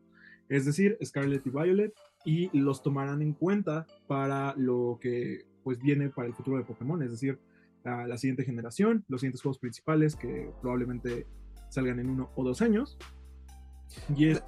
es decir, Scarlet y Violet, y los tomarán en cuenta para lo que pues viene para el futuro de Pokémon, es decir, la siguiente generación, los siguientes juegos principales que probablemente salgan en uno o dos años. Y es,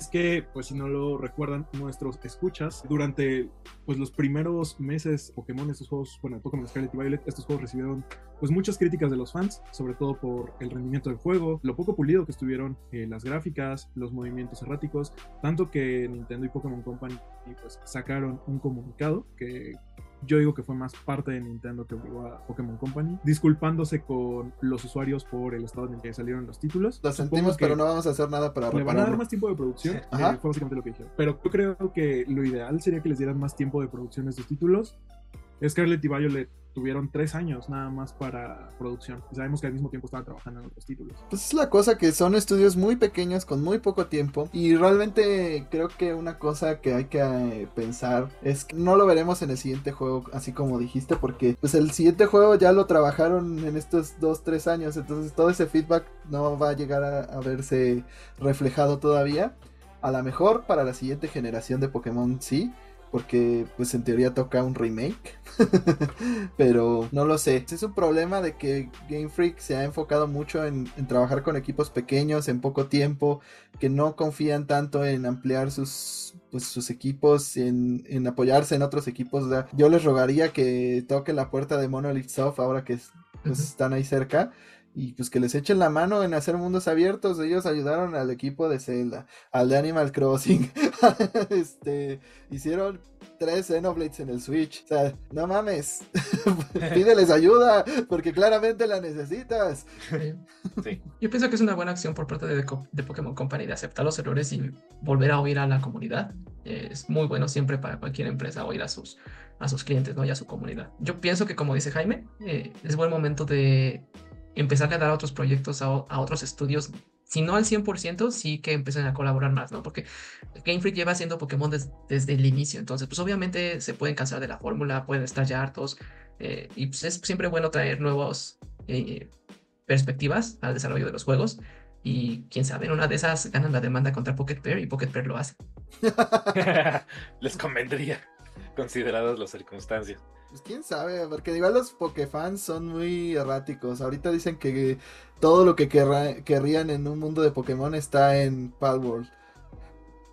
es que, pues si no lo recuerdan nuestros escuchas, durante pues los primeros meses Pokémon, estos juegos, bueno, Pokémon Scarlet y Violet, estos juegos recibieron pues muchas críticas de los fans, sobre todo por el rendimiento del juego, lo poco pulido que estuvieron eh, las gráficas, los movimientos erráticos, tanto que Nintendo y Pokémon Company pues sacaron un comunicado que yo digo que fue más parte de Nintendo que obligó a Pokémon Company, disculpándose con los usuarios por el estado en el que salieron los títulos. Lo sentimos, pero no vamos a hacer nada para Le van a dar repararlo. más tiempo de producción, eh, fue básicamente lo que dijeron. Pero yo creo que lo ideal sería que les dieran más tiempo de producción a estos títulos. Scarlet y Violet tuvieron tres años nada más para producción. Sabemos que al mismo tiempo estaban trabajando en otros títulos. Pues es la cosa que son estudios muy pequeños con muy poco tiempo y realmente creo que una cosa que hay que eh, pensar es que no lo veremos en el siguiente juego así como dijiste porque pues el siguiente juego ya lo trabajaron en estos dos tres años entonces todo ese feedback no va a llegar a, a verse reflejado todavía a lo mejor para la siguiente generación de Pokémon sí porque pues en teoría toca un remake <laughs> pero no lo sé. Es un problema de que Game Freak se ha enfocado mucho en, en trabajar con equipos pequeños en poco tiempo que no confían tanto en ampliar sus pues sus equipos en, en apoyarse en otros equipos. Yo les rogaría que toquen la puerta de Monolith Soft ahora que pues, están ahí cerca y pues que les echen la mano en hacer mundos abiertos. Ellos ayudaron al equipo de Zelda, al de Animal Crossing. <laughs> este, hicieron tres Xenoblades en el Switch. O sea, no mames. <laughs> Pídeles ayuda, porque claramente la necesitas. Sí. <laughs> Yo pienso que es una buena acción por parte de Pokémon Company de aceptar los errores y volver a oír a la comunidad. Eh, Es muy bueno siempre para cualquier empresa oír a sus, a sus clientes ¿no? y a su comunidad. Yo pienso que, como dice Jaime, eh, es buen momento de empezar a dar a otros proyectos, a, a otros estudios. Si no al 100%, sí que empiecen a colaborar más, ¿no? Porque Game Freak lleva haciendo Pokémon des- desde el inicio. Entonces, pues obviamente se pueden cansar de la fórmula, pueden estar ya hartos. eh, y pues es siempre bueno traer nuevos eh, perspectivas al desarrollo de los juegos. Y quién sabe, en una de esas ganan la demanda contra Pocket Pair y Pocket Pair lo hace. <laughs> <laughs> Les convendría, <laughs> consideradas las circunstancias. Pues quién sabe, porque igual los Pokéfans son muy erráticos. Ahorita dicen que todo lo que querrá- querrían en un mundo de Pokémon está en Palworld.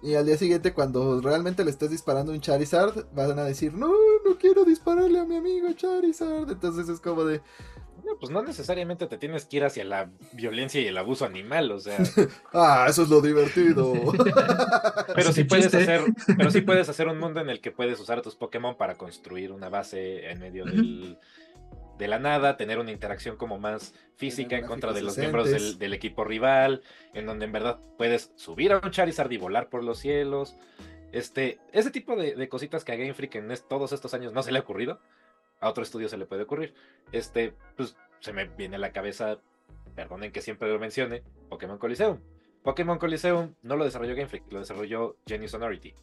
Y al día siguiente, cuando realmente le estés disparando un Charizard, van a decir, no, no quiero dispararle a mi amigo Charizard. Entonces es como de, No, pues no necesariamente te tienes que ir hacia la violencia y el abuso animal, o sea, <laughs> ah, eso es lo divertido. <laughs> pero sí puedes hacer, pero sí puedes hacer un mundo en el que puedes usar a tus Pokémon para construir una base en medio del- de la nada, tener una interacción como más física en contra de los miembros del, equipo rival, en donde en verdad puedes subir a un Charizard y volar por los cielos. Este, ese tipo de, de cositas que a Game Freak en es- todos estos años no se le ha ocurrido, a otro estudio se le puede ocurrir. Este, pues se me viene a la cabeza, perdonen que siempre lo mencione, Pokémon Coliseum. Pokémon Coliseum no lo desarrolló Game Freak, lo desarrolló Genie Sonority.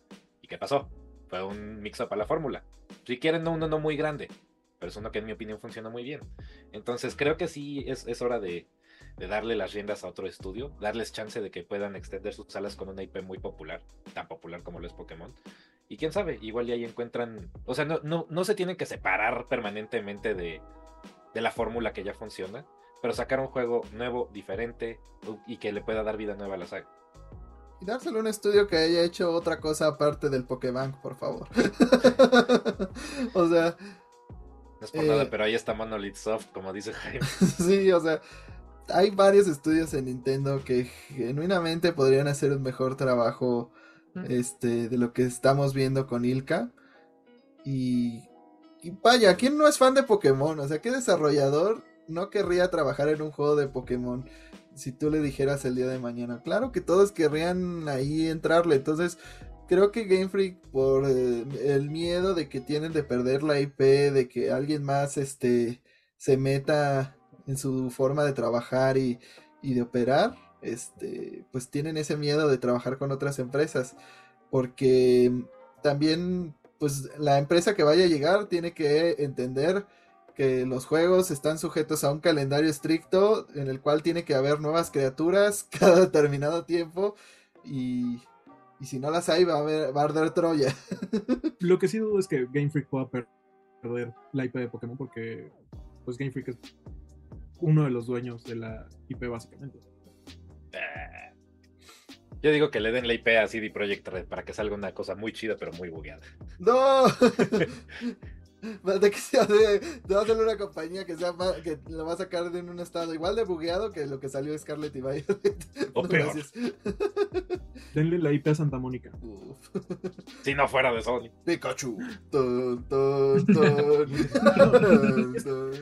¿Y qué pasó? Fue un mix-up a la fórmula. Si quieren, no, uno no muy grande, pero es uno que en mi opinión funciona muy bien. Entonces creo que sí es, es hora de, de darle las riendas a otro estudio, darles chance de que puedan extender sus salas con una IP muy popular, tan popular como lo es Pokémon. Y quién sabe, igual y ahí encuentran, o sea, no, no, no se tienen que separar permanentemente de, de la fórmula que ya funciona, pero sacar un juego nuevo, diferente y que le pueda dar vida nueva a la saga. y dárselo a un estudio que haya hecho otra cosa aparte del Pokébank, por favor. <laughs> o sea, No es por Eh, nada, pero ahí está Monolith Soft, como dice Jaime. <laughs> sí, o sea, hay varios estudios en Nintendo que genuinamente podrían hacer un mejor trabajo. Este, de lo que estamos viendo con Ilka. Y, y vaya, ¿quién no es fan de Pokémon? O sea, ¿qué desarrollador no querría trabajar en un juego de Pokémon si tú le dijeras el día de mañana? Claro que todos querrían ahí entrarle. Entonces, creo que Game Freak, por eh, el miedo de que tienen de perder la IP, de que alguien más este, se meta en su forma de trabajar y, y de operar, este, pues tienen ese miedo de trabajar con otras empresas, porque también, pues la empresa que vaya a llegar tiene que entender que los juegos están sujetos a un calendario estricto en el cual tiene que haber nuevas criaturas <laughs> cada determinado tiempo y, y si no las hay va a, haber, va a arder Troya. <laughs> Lo que sí dudo es que Game Freak pueda perder la IP de Pokémon porque pues Game Freak es uno de los dueños de la IP básicamente. Eh, Yo digo que le den la IP a CD Projekt Red para que salga una cosa muy chida, pero muy bugueada. ¡No! <laughs> De que sea de, de va a una compañía que sea más- que lo va a sacar en un estado igual de bugueado que lo que salió Scarlet y Violet. <laughs> O No, peor. gracias. Denle la IP a Santa Mónica. Uf. Si no fuera de Sony. Pikachu. Tun. Tun, <laughs> tun.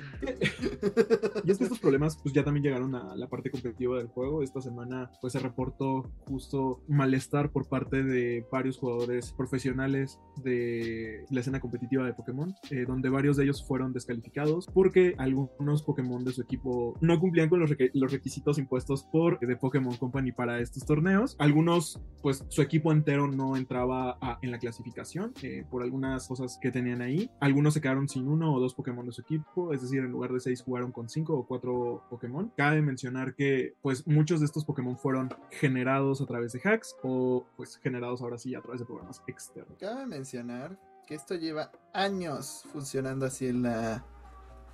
Y es que estos problemas pues ya también llegaron a la parte competitiva del juego. Esta semana pues se reportó justo malestar por parte de varios jugadores profesionales de la escena competitiva de Pokémon, eh, donde varios de ellos fueron descalificados porque algunos Pokémon de su equipo no cumplían con los, los requisitos impuestos por The Pokémon Company para estos torneos. Algunos pues su equipo entero no entraba en la clasificación eh, por algunas cosas que tenían ahí. Algunos se quedaron sin uno o dos Pokémon de su equipo, es decir, en lugar de seis jugaron con cinco o cuatro Pokémon. Cabe mencionar que pues muchos de estos Pokémon fueron generados a través de hacks o pues generados ahora sí a través de programas externos. Cabe mencionar que esto lleva años funcionando así en la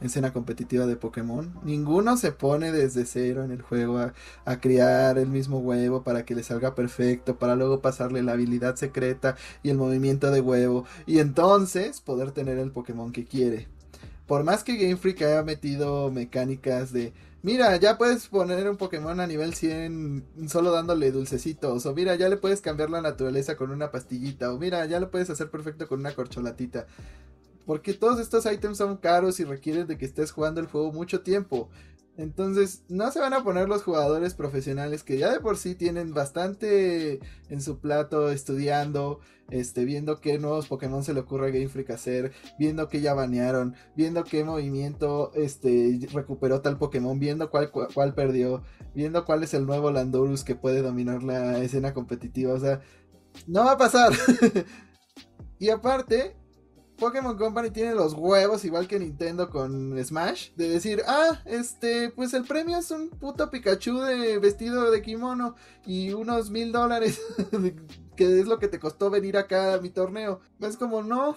escena competitiva de Pokémon. Ninguno se pone desde cero en el juego a, a criar el mismo huevo para que le salga perfecto, para luego pasarle la habilidad secreta y el movimiento de huevo, y entonces poder tener el Pokémon que quiere. Por más que Game Freak haya metido mecánicas de Mira, ya puedes poner un Pokémon a nivel 100 solo dándole dulcecitos. O mira, ya le puedes cambiar la naturaleza con una pastillita. O mira, ya lo puedes hacer perfecto con una corcholatita. Porque todos estos ítems son caros y requieren de que estés jugando el juego mucho tiempo. Entonces, no se van a poner los jugadores profesionales que ya de por sí tienen bastante en su plato estudiando, este, viendo qué nuevos Pokémon se le ocurre a Game Freak hacer, viendo que ya banearon, viendo qué movimiento este, recuperó tal Pokémon, viendo cuál, cuál perdió, viendo cuál es el nuevo Landorus que puede dominar la escena competitiva. O sea, no va a pasar. <laughs> y aparte, Pokémon Company tiene los huevos, igual que Nintendo con Smash, de decir, ah, este, pues el premio es un puto Pikachu de vestido de kimono y unos mil dólares, <laughs> que es lo que te costó venir acá a mi torneo. Es como, no.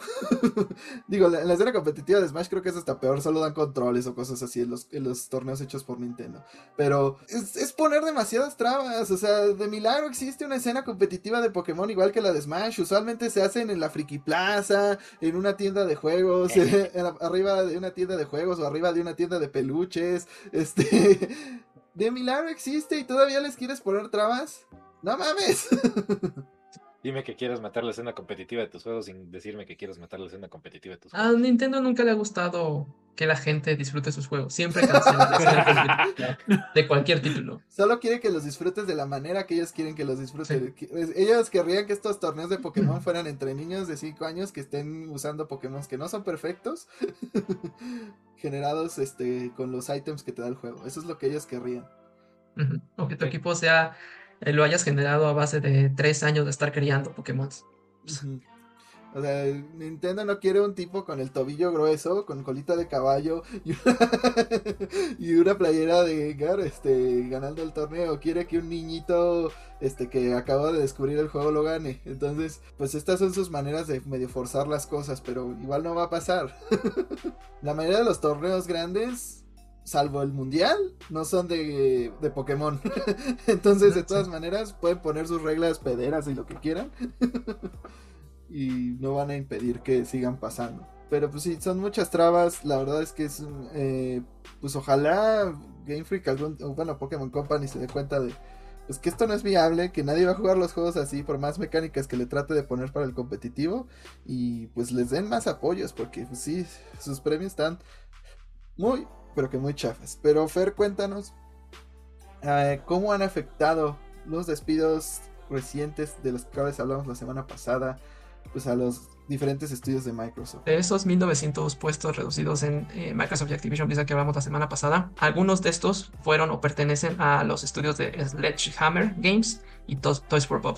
<laughs> Digo, en la escena competitiva de Smash creo que es hasta peor, solo dan controles o cosas así en los, en los torneos hechos por Nintendo. Pero es, es poner demasiadas trabas, o sea, de milagro existe una escena competitiva de Pokémon igual que la de Smash, usualmente se hacen en la Friki Plaza, en una tienda de juegos, <laughs> la- arriba de una tienda de juegos o arriba de una tienda de peluches, <laughs> este... De milagro existe y todavía les quieres poner trabas. No mames. Dime que quieres matar la escena competitiva de tus juegos sin decirme que quieres matar la escena competitiva de tus A juegos. Nintendo nunca le ha gustado que la gente disfrute sus juegos. Siempre cancela la escena competitiva de cualquier título. Solo quiere que los disfrutes de la manera que ellos quieren que los disfruten. Que- pues, Ellos querrían que estos torneos de Pokémon fueran entre niños de 5 años que estén usando Pokémon que no son perfectos, <laughs> generados este con los ítems que te da el juego. Eso es lo que ellos querrían. O que tu Sí. equipo sea, eh, lo hayas generado a base de tres años de estar criando Pokémon. O sea, Nintendo no quiere un tipo con el tobillo grueso, con colita de caballo y una, <laughs> y una playera de Gar, este, ganando el torneo. Quiere que un niñito, este, que acaba de descubrir el juego lo gane. Entonces, pues estas son sus maneras de medio forzar las cosas, pero igual no va a pasar. <laughs> La mayoría de los torneos grandes, salvo el mundial, no son de, de Pokémon. <laughs> Entonces, de todas maneras, pueden poner sus reglas pederas y lo que quieran. <laughs> y no van a impedir que sigan pasando. Pero pues sí, son muchas trabas. La verdad es que es, eh, pues ojalá Game Freak, algún, bueno, Pokémon Company se dé cuenta de pues que esto no es viable, que nadie va a jugar los juegos así por más mecánicas que le trate de poner para el competitivo y pues les den más apoyos porque pues sí, sus premios están muy, pero que muy chafas. Pero Fer, cuéntanos eh, cómo han afectado los despidos recientes de los que hablamos la semana pasada, pues a los diferentes estudios de Microsoft. De esos 1900 puestos reducidos en eh, Microsoft y Activision Blizzard que hablamos la semana pasada, algunos de estos fueron o pertenecen a los estudios de Sledgehammer Games y Toys for Bob.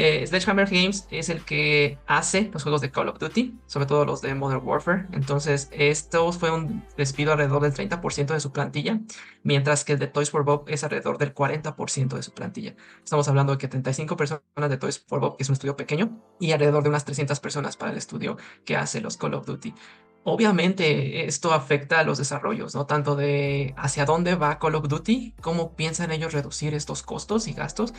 Eh, Sledgehammer Games es el que hace los juegos de Call of Duty, sobre todo los de Modern Warfare. Entonces, esto fue un despido alrededor del 30% de su plantilla, mientras que el de Toys for Bob es alrededor del 40% de su plantilla. Estamos hablando de que 35 personas de Toys for Bob, es un estudio pequeño, y alrededor de unas 300 personas para el estudio que hace los Call of Duty. Obviamente esto afecta a los desarrollos, ¿no? Tanto de hacia dónde va Call of Duty, cómo piensan ellos reducir estos costos y gastos,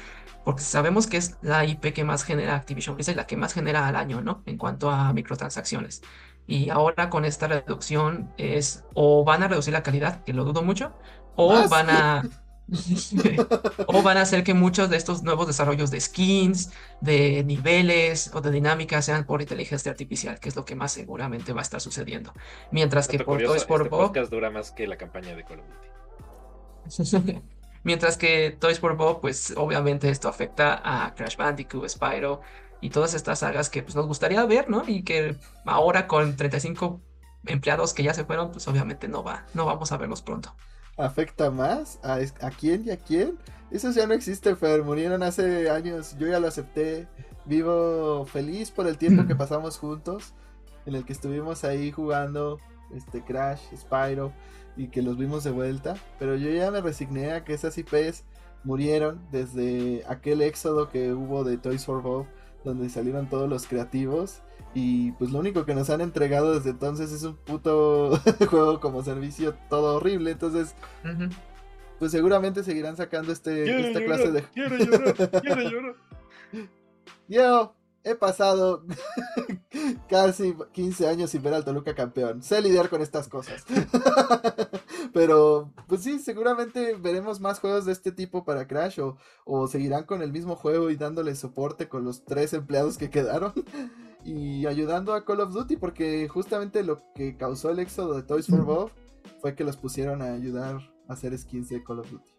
porque sabemos que es la IP que más genera Activision Blizzard, la que más genera al año, ¿no? En cuanto a microtransacciones. Y ahora con esta reducción es o van a reducir la calidad, que lo dudo mucho, o van a <laughs> o van a hacer que muchos de estos nuevos desarrollos de skins, de niveles o de dinámicas sean por inteligencia artificial, que es lo que más seguramente va a estar sucediendo. Mientras que por Toys for este Bob. dura más que la campaña de Call of Duty. <laughs> Mientras que Toys for Bob, pues obviamente esto afecta a Crash Bandicoot, Spyro y todas estas sagas que pues, nos gustaría ver, ¿no? Y que ahora con 35 empleados que ya se fueron, pues obviamente no va, no vamos a verlos pronto afecta más? ¿A, ¿A, quién y a quién? Eso ya no existe, Fer. Murieron hace años. Yo ya lo acepté. Vivo feliz por el tiempo que <laughs> pasamos juntos. En el que estuvimos ahí jugando este Crash, Spyro. Y que los vimos de vuelta. Pero yo ya me resigné a que esas IPs murieron desde aquel éxodo que hubo de Toys for Bob. Donde salieron todos los creativos. Y pues lo único que nos han entregado desde entonces es un puto <laughs> juego como servicio todo horrible. Entonces, pues seguramente seguirán sacando este, esta clase de. Quiero llorar, quiero <laughs> llorar. Yo he pasado <laughs> casi 15 años sin ver al Toluca campeón. Sé lidiar con estas cosas. Pero, pues sí, seguramente veremos más juegos de este tipo para Crash o, o seguirán con el mismo juego y dándole soporte con los tres empleados que quedaron y ayudando a Call of Duty porque justamente lo que causó el éxodo de Toys for Bob fue que los pusieron a ayudar a hacer skins de Call of Duty.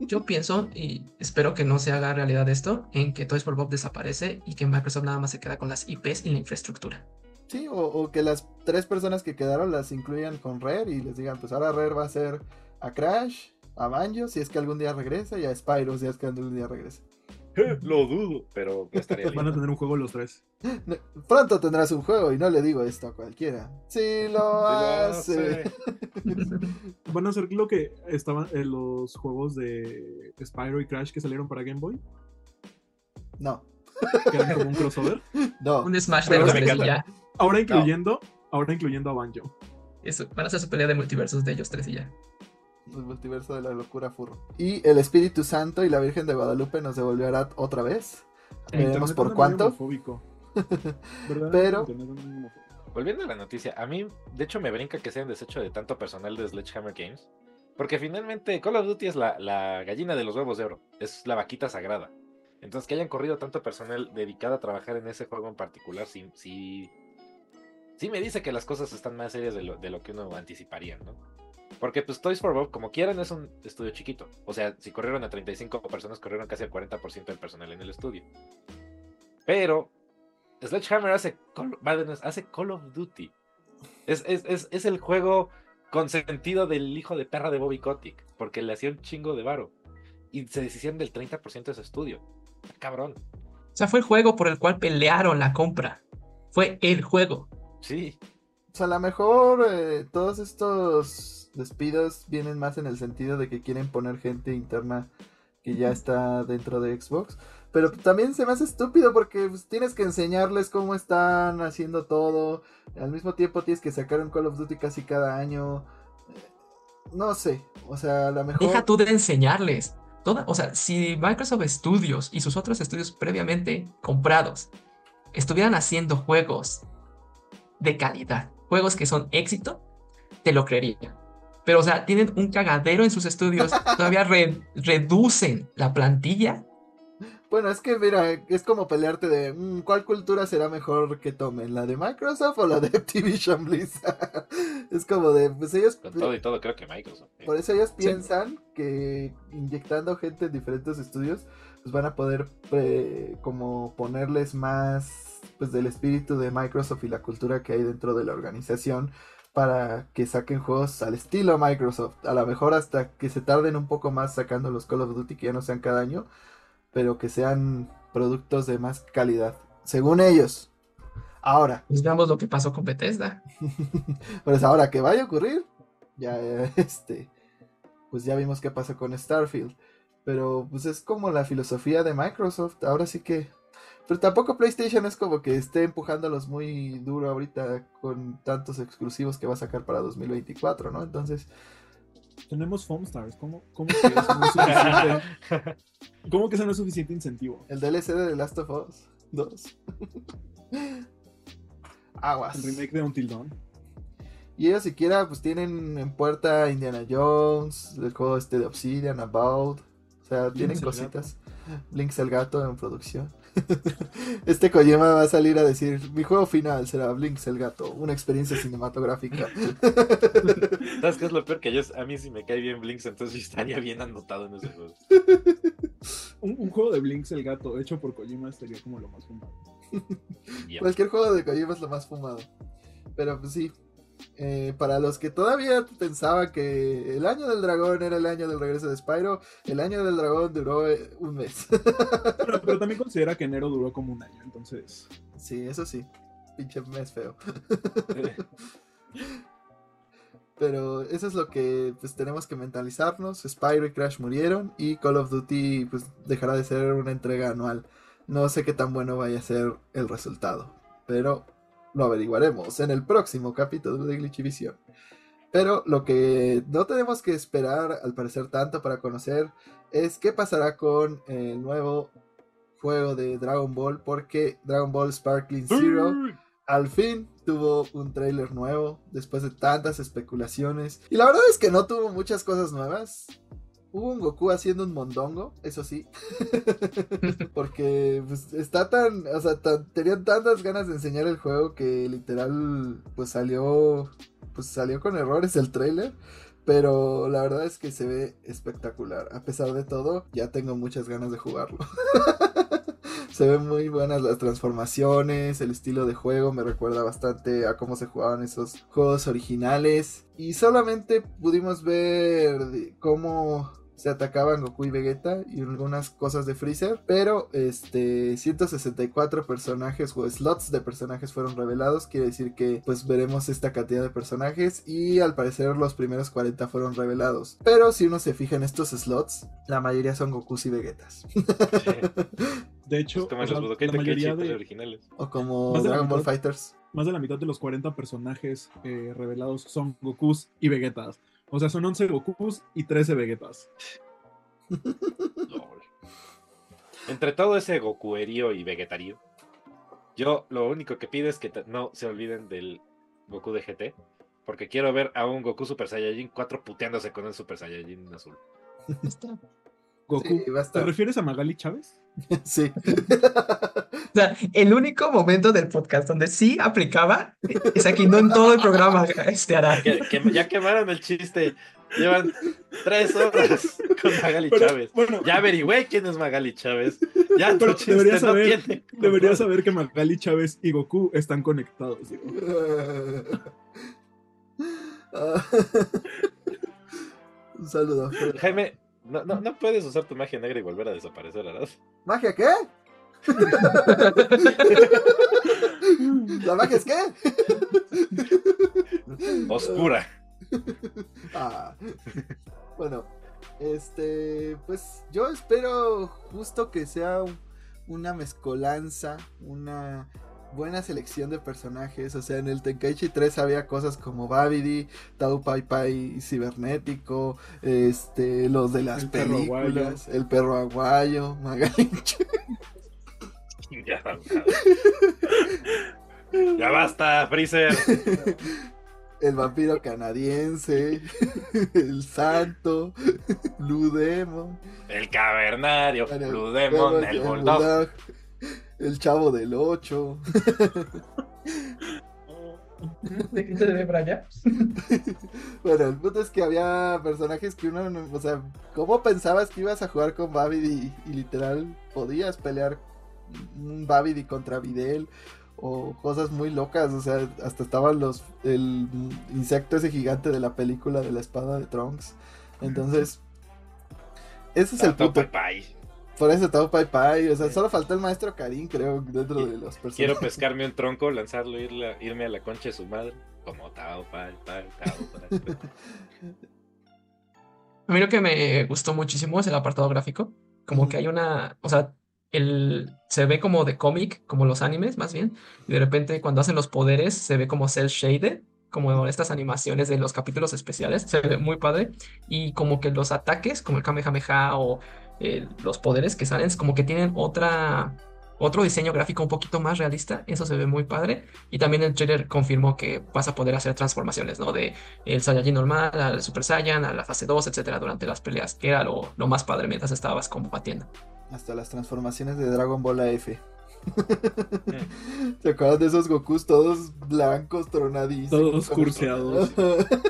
Yo pienso, y espero que no se haga realidad esto, en que Toys for Bob desaparece y que Microsoft nada más se queda con las IPs y la infraestructura. Sí, o, que las tres personas que quedaron las incluyan con Rare y les digan, pues ahora Rare va a ser a Crash, a Banjo, si es que algún día regresa, y a Spyro, si es que algún día regresa. <laughs> Lo dudo, pero estaría Van a tener un juego los tres. Pronto tendrás un juego y no le digo esto a cualquiera. Sí lo hace. <laughs> Van a hacer lo que estaban en los juegos de Spyro y Crash que salieron para Game Boy. No. Que eran como un crossover. <laughs> No. Un Smash de los tres ya. Ahora incluyendo, ahora incluyendo a Banjo. Eso, van a hacer su pelea de multiversos de ellos tres y ya el multiverso de la locura furro. Y el Espíritu Santo y la Virgen de Guadalupe nos devolverá otra vez. Veremos por cuánto. <laughs> Pero. Volviendo a la noticia, a mí, de hecho, me brinca que se hayan deshecho de tanto personal de Sledgehammer Games. Porque finalmente Call of Duty es la, gallina de los huevos de oro. Es la vaquita sagrada. Entonces, que hayan corrido tanto personal dedicado a trabajar en ese juego en particular, sí, sí, sí me dice que las cosas están más serias de lo, de lo que uno anticiparía, ¿no? Porque pues Toys for Bob, como quieran, es un estudio chiquito. O sea, si corrieron a 35 personas, corrieron casi el 40% del personal en el estudio. Pero Sledgehammer hace Call, hace Call of Duty. Es, es, el juego consentido del hijo de perra de Bobby Kotick, porque le hacía un chingo de varo. Y se deshicieron del 30% de su estudio. Cabrón. O sea, fue el juego por el cual pelearon la compra. Fue el juego. Sí. O sea, a lo mejor eh, todos estos despidos vienen más en el sentido de que quieren poner gente interna que ya está dentro de Xbox. Pero también se me hace estúpido porque pues, tienes que enseñarles cómo están haciendo todo. Al mismo tiempo tienes que sacar un Call of Duty casi cada año. No sé, o sea, a lo mejor... Deja tú de enseñarles. Toda, o sea, si Microsoft Studios y sus otros estudios previamente comprados estuvieran haciendo juegos de calidad, juegos que son éxito, te lo creería. Pero, o sea, tienen un cagadero en sus estudios, <laughs> todavía re- reducen la plantilla. Bueno, es que mira, es como pelearte de mm, cuál cultura será mejor que tomen, la de Microsoft o la de Activision Blizzard. <laughs> es como de, pues ellos, Con todo y todo, creo que Microsoft. ¿eh? por eso ellos piensan que inyectando gente en diferentes estudios, pues van a poder eh, como ponerles más, pues del espíritu de Microsoft y la cultura que hay dentro de la organización para que saquen juegos al estilo Microsoft. A lo mejor hasta que se tarden un poco más sacando los Call of Duty que ya no sean cada año, pero que sean productos de más calidad, según ellos. Ahora, <laughs> Pues veamos lo que pasó con Bethesda. <laughs> pues ahora que vaya a ocurrir, ya <laughs> este, pues ya vimos qué pasó con Starfield. Pero pues es como la filosofía de Microsoft, ahora sí que... Pero tampoco PlayStation es como que esté empujándolos muy duro ahorita con tantos exclusivos que va a sacar para 2024, ¿no? Entonces, Tenemos Foam Stars. ¿Cómo, cómo que eso no es suficiente? <laughs> ¿Cómo que eso no es suficiente incentivo? el DLC de The Last of Us 2. <laughs> Aguas. El remake de Until Dawn. Y ellos siquiera pues tienen en puerta Indiana Jones, el juego este de Obsidian, About. O sea, tienen cositas. Blinks el gato en producción. Este Kojima va a salir a decir, mi juego final será Blinks el gato, una experiencia cinematográfica. <laughs> ¿Sabes qué es lo peor? Que yo, a mí sí me cae bien Blinks, entonces estaría bien anotado en ese juego. <laughs> Un, un juego de Blinks el gato hecho por Kojima sería como lo más fumado. Yep. <laughs> Cualquier juego de Kojima es lo más fumado. Pero pues sí. Eh, para los que todavía pensaban que el año del dragón era el año del regreso de Spyro, el año del dragón duró eh, un mes. Pero, pero <laughs> también considera que enero duró como un año, entonces. Sí, eso sí. Pinche mes feo. <laughs> Pero eso es lo que pues tenemos que mentalizarnos. Spyro y Crash murieron y Call of Duty pues dejará de ser una entrega anual. No sé qué tan bueno vaya a ser el resultado, pero lo averiguaremos en el próximo capítulo de Glitchivision. Pero lo que no tenemos que esperar, al parecer, tanto para conocer es qué pasará con el nuevo juego de Dragon Ball, porque Dragon Ball Sparkling Zero al fin tuvo un tráiler nuevo después de tantas especulaciones. Y la verdad es que no tuvo muchas cosas nuevas. Hubo un Goku haciendo un mondongo, eso sí. <laughs> Porque pues, está tan, o sea, tan- tenían tantas ganas de enseñar el juego que literal pues salió pues salió con errores el tráiler. Pero la verdad es que se ve espectacular. A pesar de todo, ya tengo muchas ganas de jugarlo. <laughs> se ven muy buenas las transformaciones, el estilo de juego me recuerda bastante a cómo se jugaban esos juegos originales. Y solamente pudimos ver cómo se atacaban Goku y Vegeta y algunas cosas de Freezer, pero este 164 personajes o slots de personajes fueron revelados, quiere decir que pues veremos esta cantidad de personajes y al parecer los primeros 40 fueron revelados. Pero si uno se fija en estos slots, la mayoría son Gokus y Vegetas. De hecho, Es como o sea, los la mayoría pues, de, originales. o como Dragon Ball. Fighters. más de la mitad de los 40 personajes eh, revelados son Gokus y Vegetas. O sea, son 11 Gokus y 13 Vegetas. Entre todo ese Gokuerío y Vegetarío, yo lo único que pido es que no se olviden del Goku de GT, porque quiero ver a un Goku Super Saiyajin 4 puteándose con el Super Saiyajin azul. Está- Goku. Sí, va a ¿Te refieres a Magali Chávez? <laughs> Sí. O sea, el único momento del podcast donde sí aplicaba es aquí, no en todo el programa, este hará. Que, que ya quemaron el chiste. Llevan tres horas con Magali Pero, Chávez. bueno, Ya averigüé quién es Magali Chávez. Ya tu Pero chiste deberías no saber- tiene deberías saber que Magali Chávez y Goku están conectados. <laughs> Un saludo. Jaime, no, no, no puedes usar tu magia negra y volver a desaparecer, ¿verdad? ¿Magia qué? <laughs> ¿La magia es qué? Oscura. Ah. Bueno, este, pues yo espero justo que sea un- una mezcolanza, una buena selección de personajes. O sea, en el Tenkaichi 3 había cosas como Babidi, Tau Pai Pai cibernético, este, los de las El perro películas, el perro aguayo, <laughs> Magali. Ya, Ya basta, Freezer. El vampiro canadiense, <laughs> el santo, Blue Demon, El cavernario, el Blue Demon, el Bulldog. Bulldog, el chavo del 8. <laughs> ¿De qué se debe Brian? <laughs> Bueno, el punto es que había personajes que uno, no- o sea, ¿cómo pensabas que ibas a jugar con Babidi y, literal podías pelear un Babidi contra Videl o cosas muy locas, o sea, hasta estaban los el insecto ese gigante de la película de la espada de Trunks. Entonces, ese es el punto. Pai. Por eso estaba Pai Pai, o sea, solo faltó el maestro Karim, creo, dentro de los personajes. Quiero <laughs> pescarme un tronco, lanzarlo, irle- irme a la concha de su madre. Como Tao Pai, Pai, Tao Pai. A mí lo que me gustó muchísimo es el apartado gráfico. Como que hay una, o sea, el, se ve como de cómic, como los animes más bien, y de repente cuando hacen los poderes se ve como cel shaded, como estas animaciones de los capítulos especiales, se ve muy padre, y como que los ataques, como el Kamehameha o eh, los poderes que salen, como que tienen otra, otro diseño gráfico un poquito más realista, eso se ve muy padre, y también el trailer confirmó que vas a poder hacer transformaciones, ¿no? De el Saiyajin normal al Super Saiyan, a la fase 2, etcétera, durante las peleas, que era lo, lo más padre mientras estabas combatiendo. Hasta las transformaciones de Dragon Ball AF. <laughs> ¿Te acuerdas de esos Gokus todos blancos, tronadísimos? Todos curseados.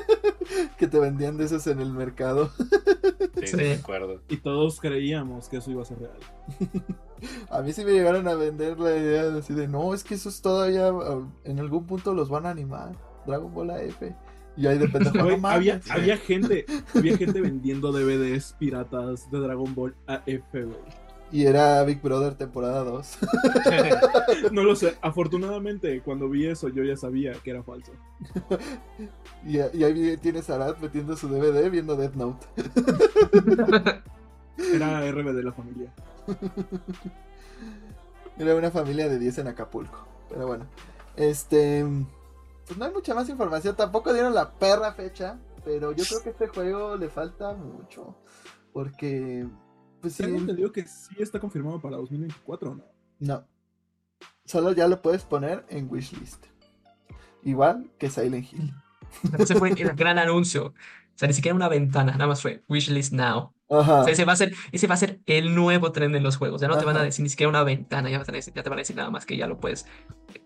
<laughs> que te vendían de esos en el mercado. Sí, Sí. acuerdo. Y todos creíamos que eso iba a ser real. <laughs> A mí sí me llegaron a vender la idea de así de, no, es que esos todavía en algún punto los van a animar. Dragon Ball AF. Y ahí depende. No había, había gente, había gente vendiendo DVDs piratas de Dragon Ball AF, güey. Y era Big Brother temporada 2. <laughs> No lo sé. Afortunadamente, cuando vi eso, yo ya sabía que era falso. <laughs> y, y ahí tienes a Arad metiendo su DVD viendo Death Note. <laughs> Era RB de la familia. Era una familia de 10 en Acapulco. Pero bueno. Este. Pues no hay mucha más información. Tampoco dieron la perra fecha. Pero yo creo que este juego le falta mucho. Porque. Pues sí. Tengo entendido que sí está confirmado para 2024, ¿no? No. Solo ya lo puedes poner en wishlist. Igual que Silent Hill. Ese fue el gran anuncio. O sea, ni siquiera una ventana, nada más fue Wishlist Now. Ajá. O sea, ese va a ser, ese va a ser el nuevo tren de los juegos. Ya no te van a decir ni siquiera una ventana, ya, vas a decir- ya te van a decir nada más que ya lo puedes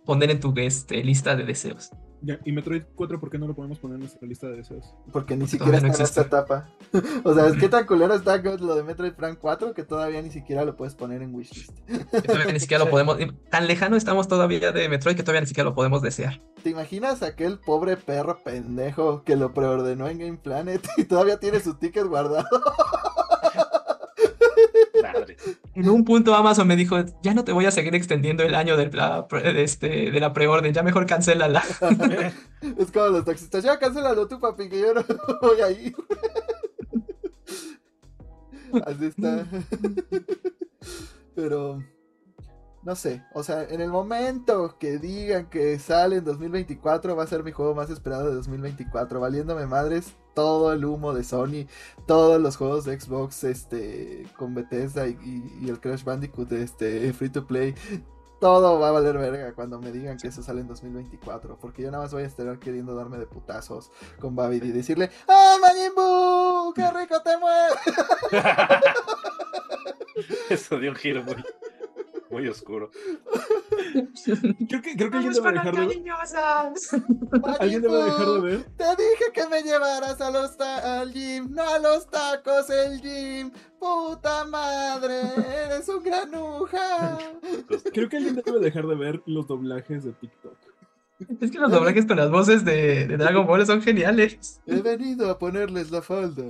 poner en tu este, lista de deseos. Ya, y Metroid 4, ¿por qué no lo podemos poner en nuestra lista de deseos? Porque ni Porque siquiera está no en esta etapa. <laughs> o sea, es que tan culero está lo de Metroid Prime 4 que todavía ni siquiera lo puedes poner en wishlist. Todavía ni siquiera lo <laughs> podemos, tan lejano estamos todavía de Metroid que todavía ni siquiera lo podemos desear. ¿Te imaginas aquel pobre perro pendejo que lo preordenó en Game Planet <laughs> y todavía tiene su ticket guardado? Madre. En un punto Amazon me dijo, ya no te voy a seguir extendiendo el año de la, de este, de la preorden, ya mejor cancélala. <laughs> es como los taxistas, ya cancélalo tú, papi, que yo no <laughs> voy a ir. <laughs> Así está. Pero, no sé, o sea, en el momento que digan que sale en 2024, va a ser mi juego más esperado de 2024, valiéndome madres todo el humo de Sony, todos los juegos de Xbox este, con Bethesda y, y- y el Crash Bandicoot este, free to play. Todo va a valer verga cuando me digan que eso sale en 2024. Porque yo nada más voy a estar queriendo darme de putazos con Babid y decirle: ¡Ah, Majin! ¡Qué rico te mueves! <laughs> Eso dio un giro muy, muy oscuro. <laughs> Creo que, creo que alguien debe dejar de ver. <laughs> Alguien debe dejar de ver. Te dije que me llevaras a los al gym, no a los tacos, el gym. Puta madre, eres un granuja. <laughs> Creo que alguien debe dejar de ver los doblajes de TikTok. Es que los doblajes con las voces de, de Dragon Ball son geniales. He venido a ponerles la falda.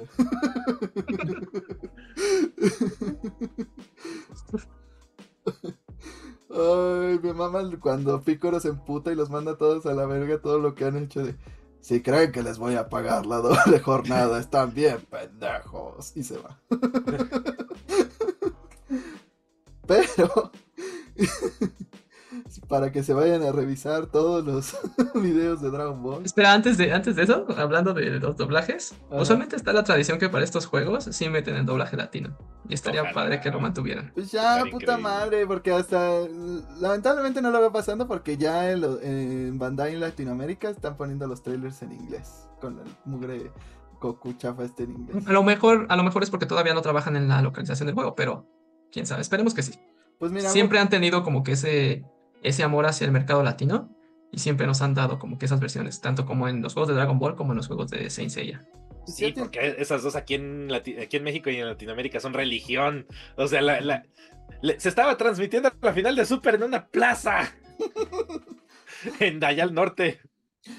Ay, me mama cuando Picoro se emputa y los manda a todos a la verga todo lo que han hecho de... Si creen que les voy a pagar la doble <laughs> jornada, están bien pendejos. Y se va. <laughs> Pero... <laughs> para que se vayan a revisar todos los <laughs> videos de Dragon Ball. Espera, antes de, antes de eso, hablando de los doblajes, Ajá. usualmente está la tradición que para estos juegos sí meten el doblaje latino. Y estaría Ojalá. padre que lo mantuvieran. Pues ya, Estar puta increíble. madre, porque hasta lamentablemente no lo veo pasando porque ya en, lo- en Bandai en Latinoamérica están poniendo los trailers en inglés con el mugre Goku chafa este en inglés. A lo mejor, a lo mejor es porque todavía no trabajan en la localización del juego, pero quién sabe, esperemos que sí. Pues mira, Siempre han tenido como que ese, ese amor hacia el mercado latino y siempre nos han dado como que esas versiones, tanto como en los juegos de Dragon Ball como en los juegos de Saint Seiya. Sí, porque esas dos aquí en, Lati- aquí en México y en Latinoamérica son religión. O sea, la, se estaba transmitiendo la final de Super en una plaza. <laughs> en Dayal Norte.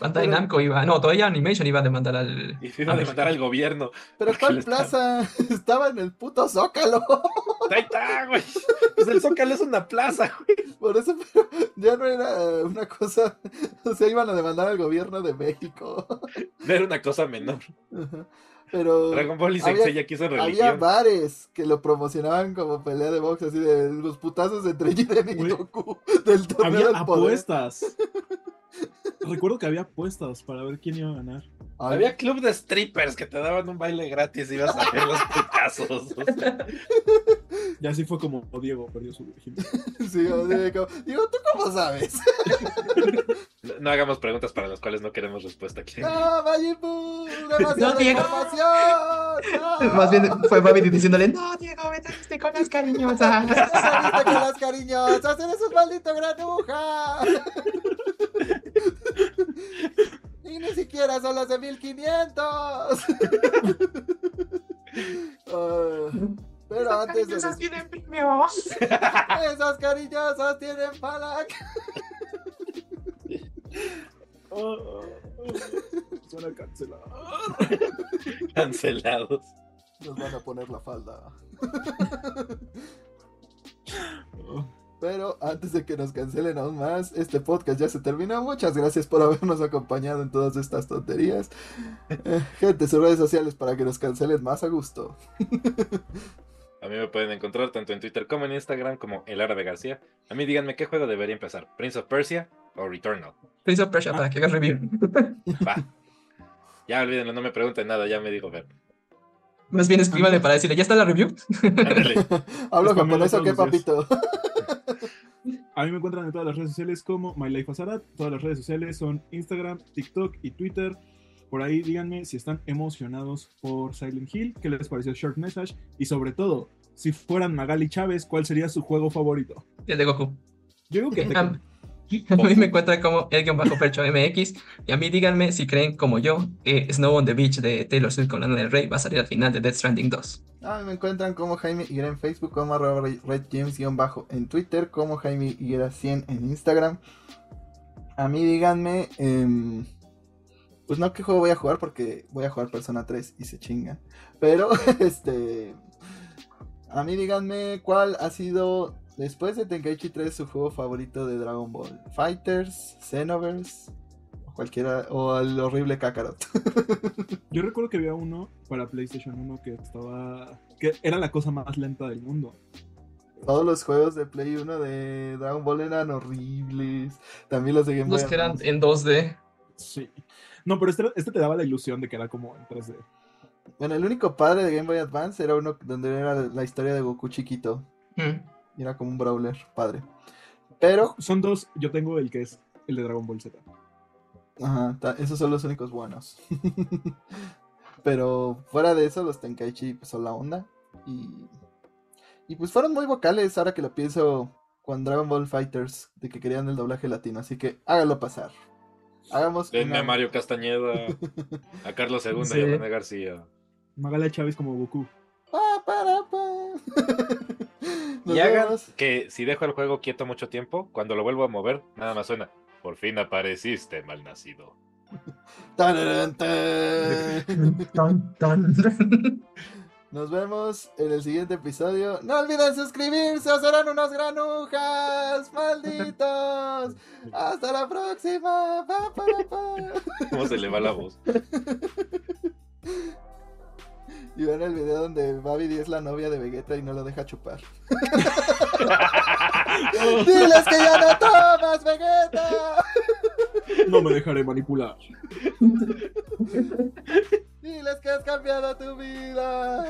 Bandai Pero- Namco iba, no, todavía Animation iba a demandar al... Iba a demandar al gobierno. Pero <laughs> ¿cuál plaza? <laughs> Estaba en el puto Zócalo. <laughs> Ahí está, güey. Pues el Zócalo es una plaza, güey. Por eso pero ya no era una cosa. O sea, iban a demandar al gobierno de México. No era una cosa menor. Ajá. Pero Dragon Ball y había- Seiya aquí son había religión. bares que lo promocionaban como pelea de box, así de los putazos entre Jiren y. Goku del torneo Había del poder. apuestas. Recuerdo que había apuestas para ver quién iba a ganar. Había club de strippers que te daban un baile gratis y ibas a ver los putazos. <laughs> Y así fue como Diego perdió su virginidad. <laughs> Sí, o como, digo, ¿tú cómo sabes? No, <laughs> no hagamos preguntas para las cuales no queremos respuesta aquí. ¡No, Diego. información! ¡No! Más bien fue Babi diciéndole, no, Diego, vete este con las cariñosas. ¡Ya saliste con las cariñosas! ¡Eres un maldito granuja! Y ni siquiera son las de 1500. Ah, pero antes de... Tienen premio. Esas cariñosas tienen palac. <laughs> Se van a cancelar. Cancelados. Nos van a poner la falda. Pero antes de que nos cancelen aún más, este podcast ya se terminó. Muchas gracias por habernos acompañado en todas estas tonterías. Eh, gente, sus redes sociales para que nos cancelen más a gusto. <laughs> A mí me pueden encontrar tanto en Twitter como en Instagram como El Árabe García. A mí díganme qué juego debería empezar, Prince of Persia o Returnal. Prince of Persia para que hagas review. Va. Ya olvídenlo, no me pregunten nada, ya me digo ver. Más bien escríbanle para decirle, ¿ya está la review? Ándale. <laughs> ¿Hablo japonés o qué, papito? <laughs> A mí me encuentran en todas las redes sociales como My Life Azarat. Todas las redes sociales son Instagram, TikTok y Twitter. Por ahí díganme si están emocionados por Silent Hill, qué les pareció Short Message y sobre todo, si fueran Magali Chávez, ¿cuál sería su juego favorito? El de Goku. Yo digo que A, <laughs> a mí me encuentran como el-percho MX. Y a mí díganme si creen, como yo, que Snow on the Beach de Taylor Swift con Lana del Rey va a salir al final de Death Stranding 2. Ah, me encuentran como Jaime Higuera en Facebook, como arroba redjames-bajo en Twitter, como Jaime Higuera 100 en Instagram. A mí díganme, em, pues no qué juego voy a jugar porque voy a jugar Persona 3 y se chingan. Pero, <laughs> este, a mí díganme cuál ha sido, después de Tenkaichi 3, su juego favorito de Dragon Ball. Fighters, Xenoverse, o cualquiera, o el horrible Kakarot. <laughs> Yo recuerdo que había uno para PlayStation 1 que estaba. que era la cosa más lenta del mundo. Todos los juegos de Play 1 de Dragon Ball eran horribles. También los de Game Boy Los que eran en 2D. Sí. No, pero este, este te daba la ilusión de que era como en 3D. Bueno, el único padre de Game Boy Advance era uno donde era la historia de Goku chiquito. Mm. Era como un brawler, padre. Pero, Son dos, yo tengo el que es el de Dragon Ball Z. ajá, esos son los únicos buenos. <laughs> Pero fuera de eso, los Tenkaichi pues, son la onda. Y, y pues fueron muy vocales ahora que lo pienso con Dragon Ball Fighters, de que querían el doblaje latino. Así que háganlo pasar. Hagamos Denme una- a Mario Castañeda, a Carlos II Sí. y a René García. Magali Chávez como Goku. Pa, para, pa. <laughs> Y hagan que si dejo el juego quieto mucho tiempo, cuando lo vuelvo a mover, nada más suena. Por fin apareciste, malnacido. <laughs> Tan. <laughs> Nos vemos en el siguiente episodio. No olviden suscribirse o serán unos granujas. Malditos. Hasta la próxima. Pa, para, pa. ¿Cómo se le va la voz? Y vean el video donde Babidi es la novia de Vegeta y no lo deja chupar. <laughs> ¡Diles que ya no tomas, Vegeta! No me dejaré manipular. Diles que has cambiado tu vida.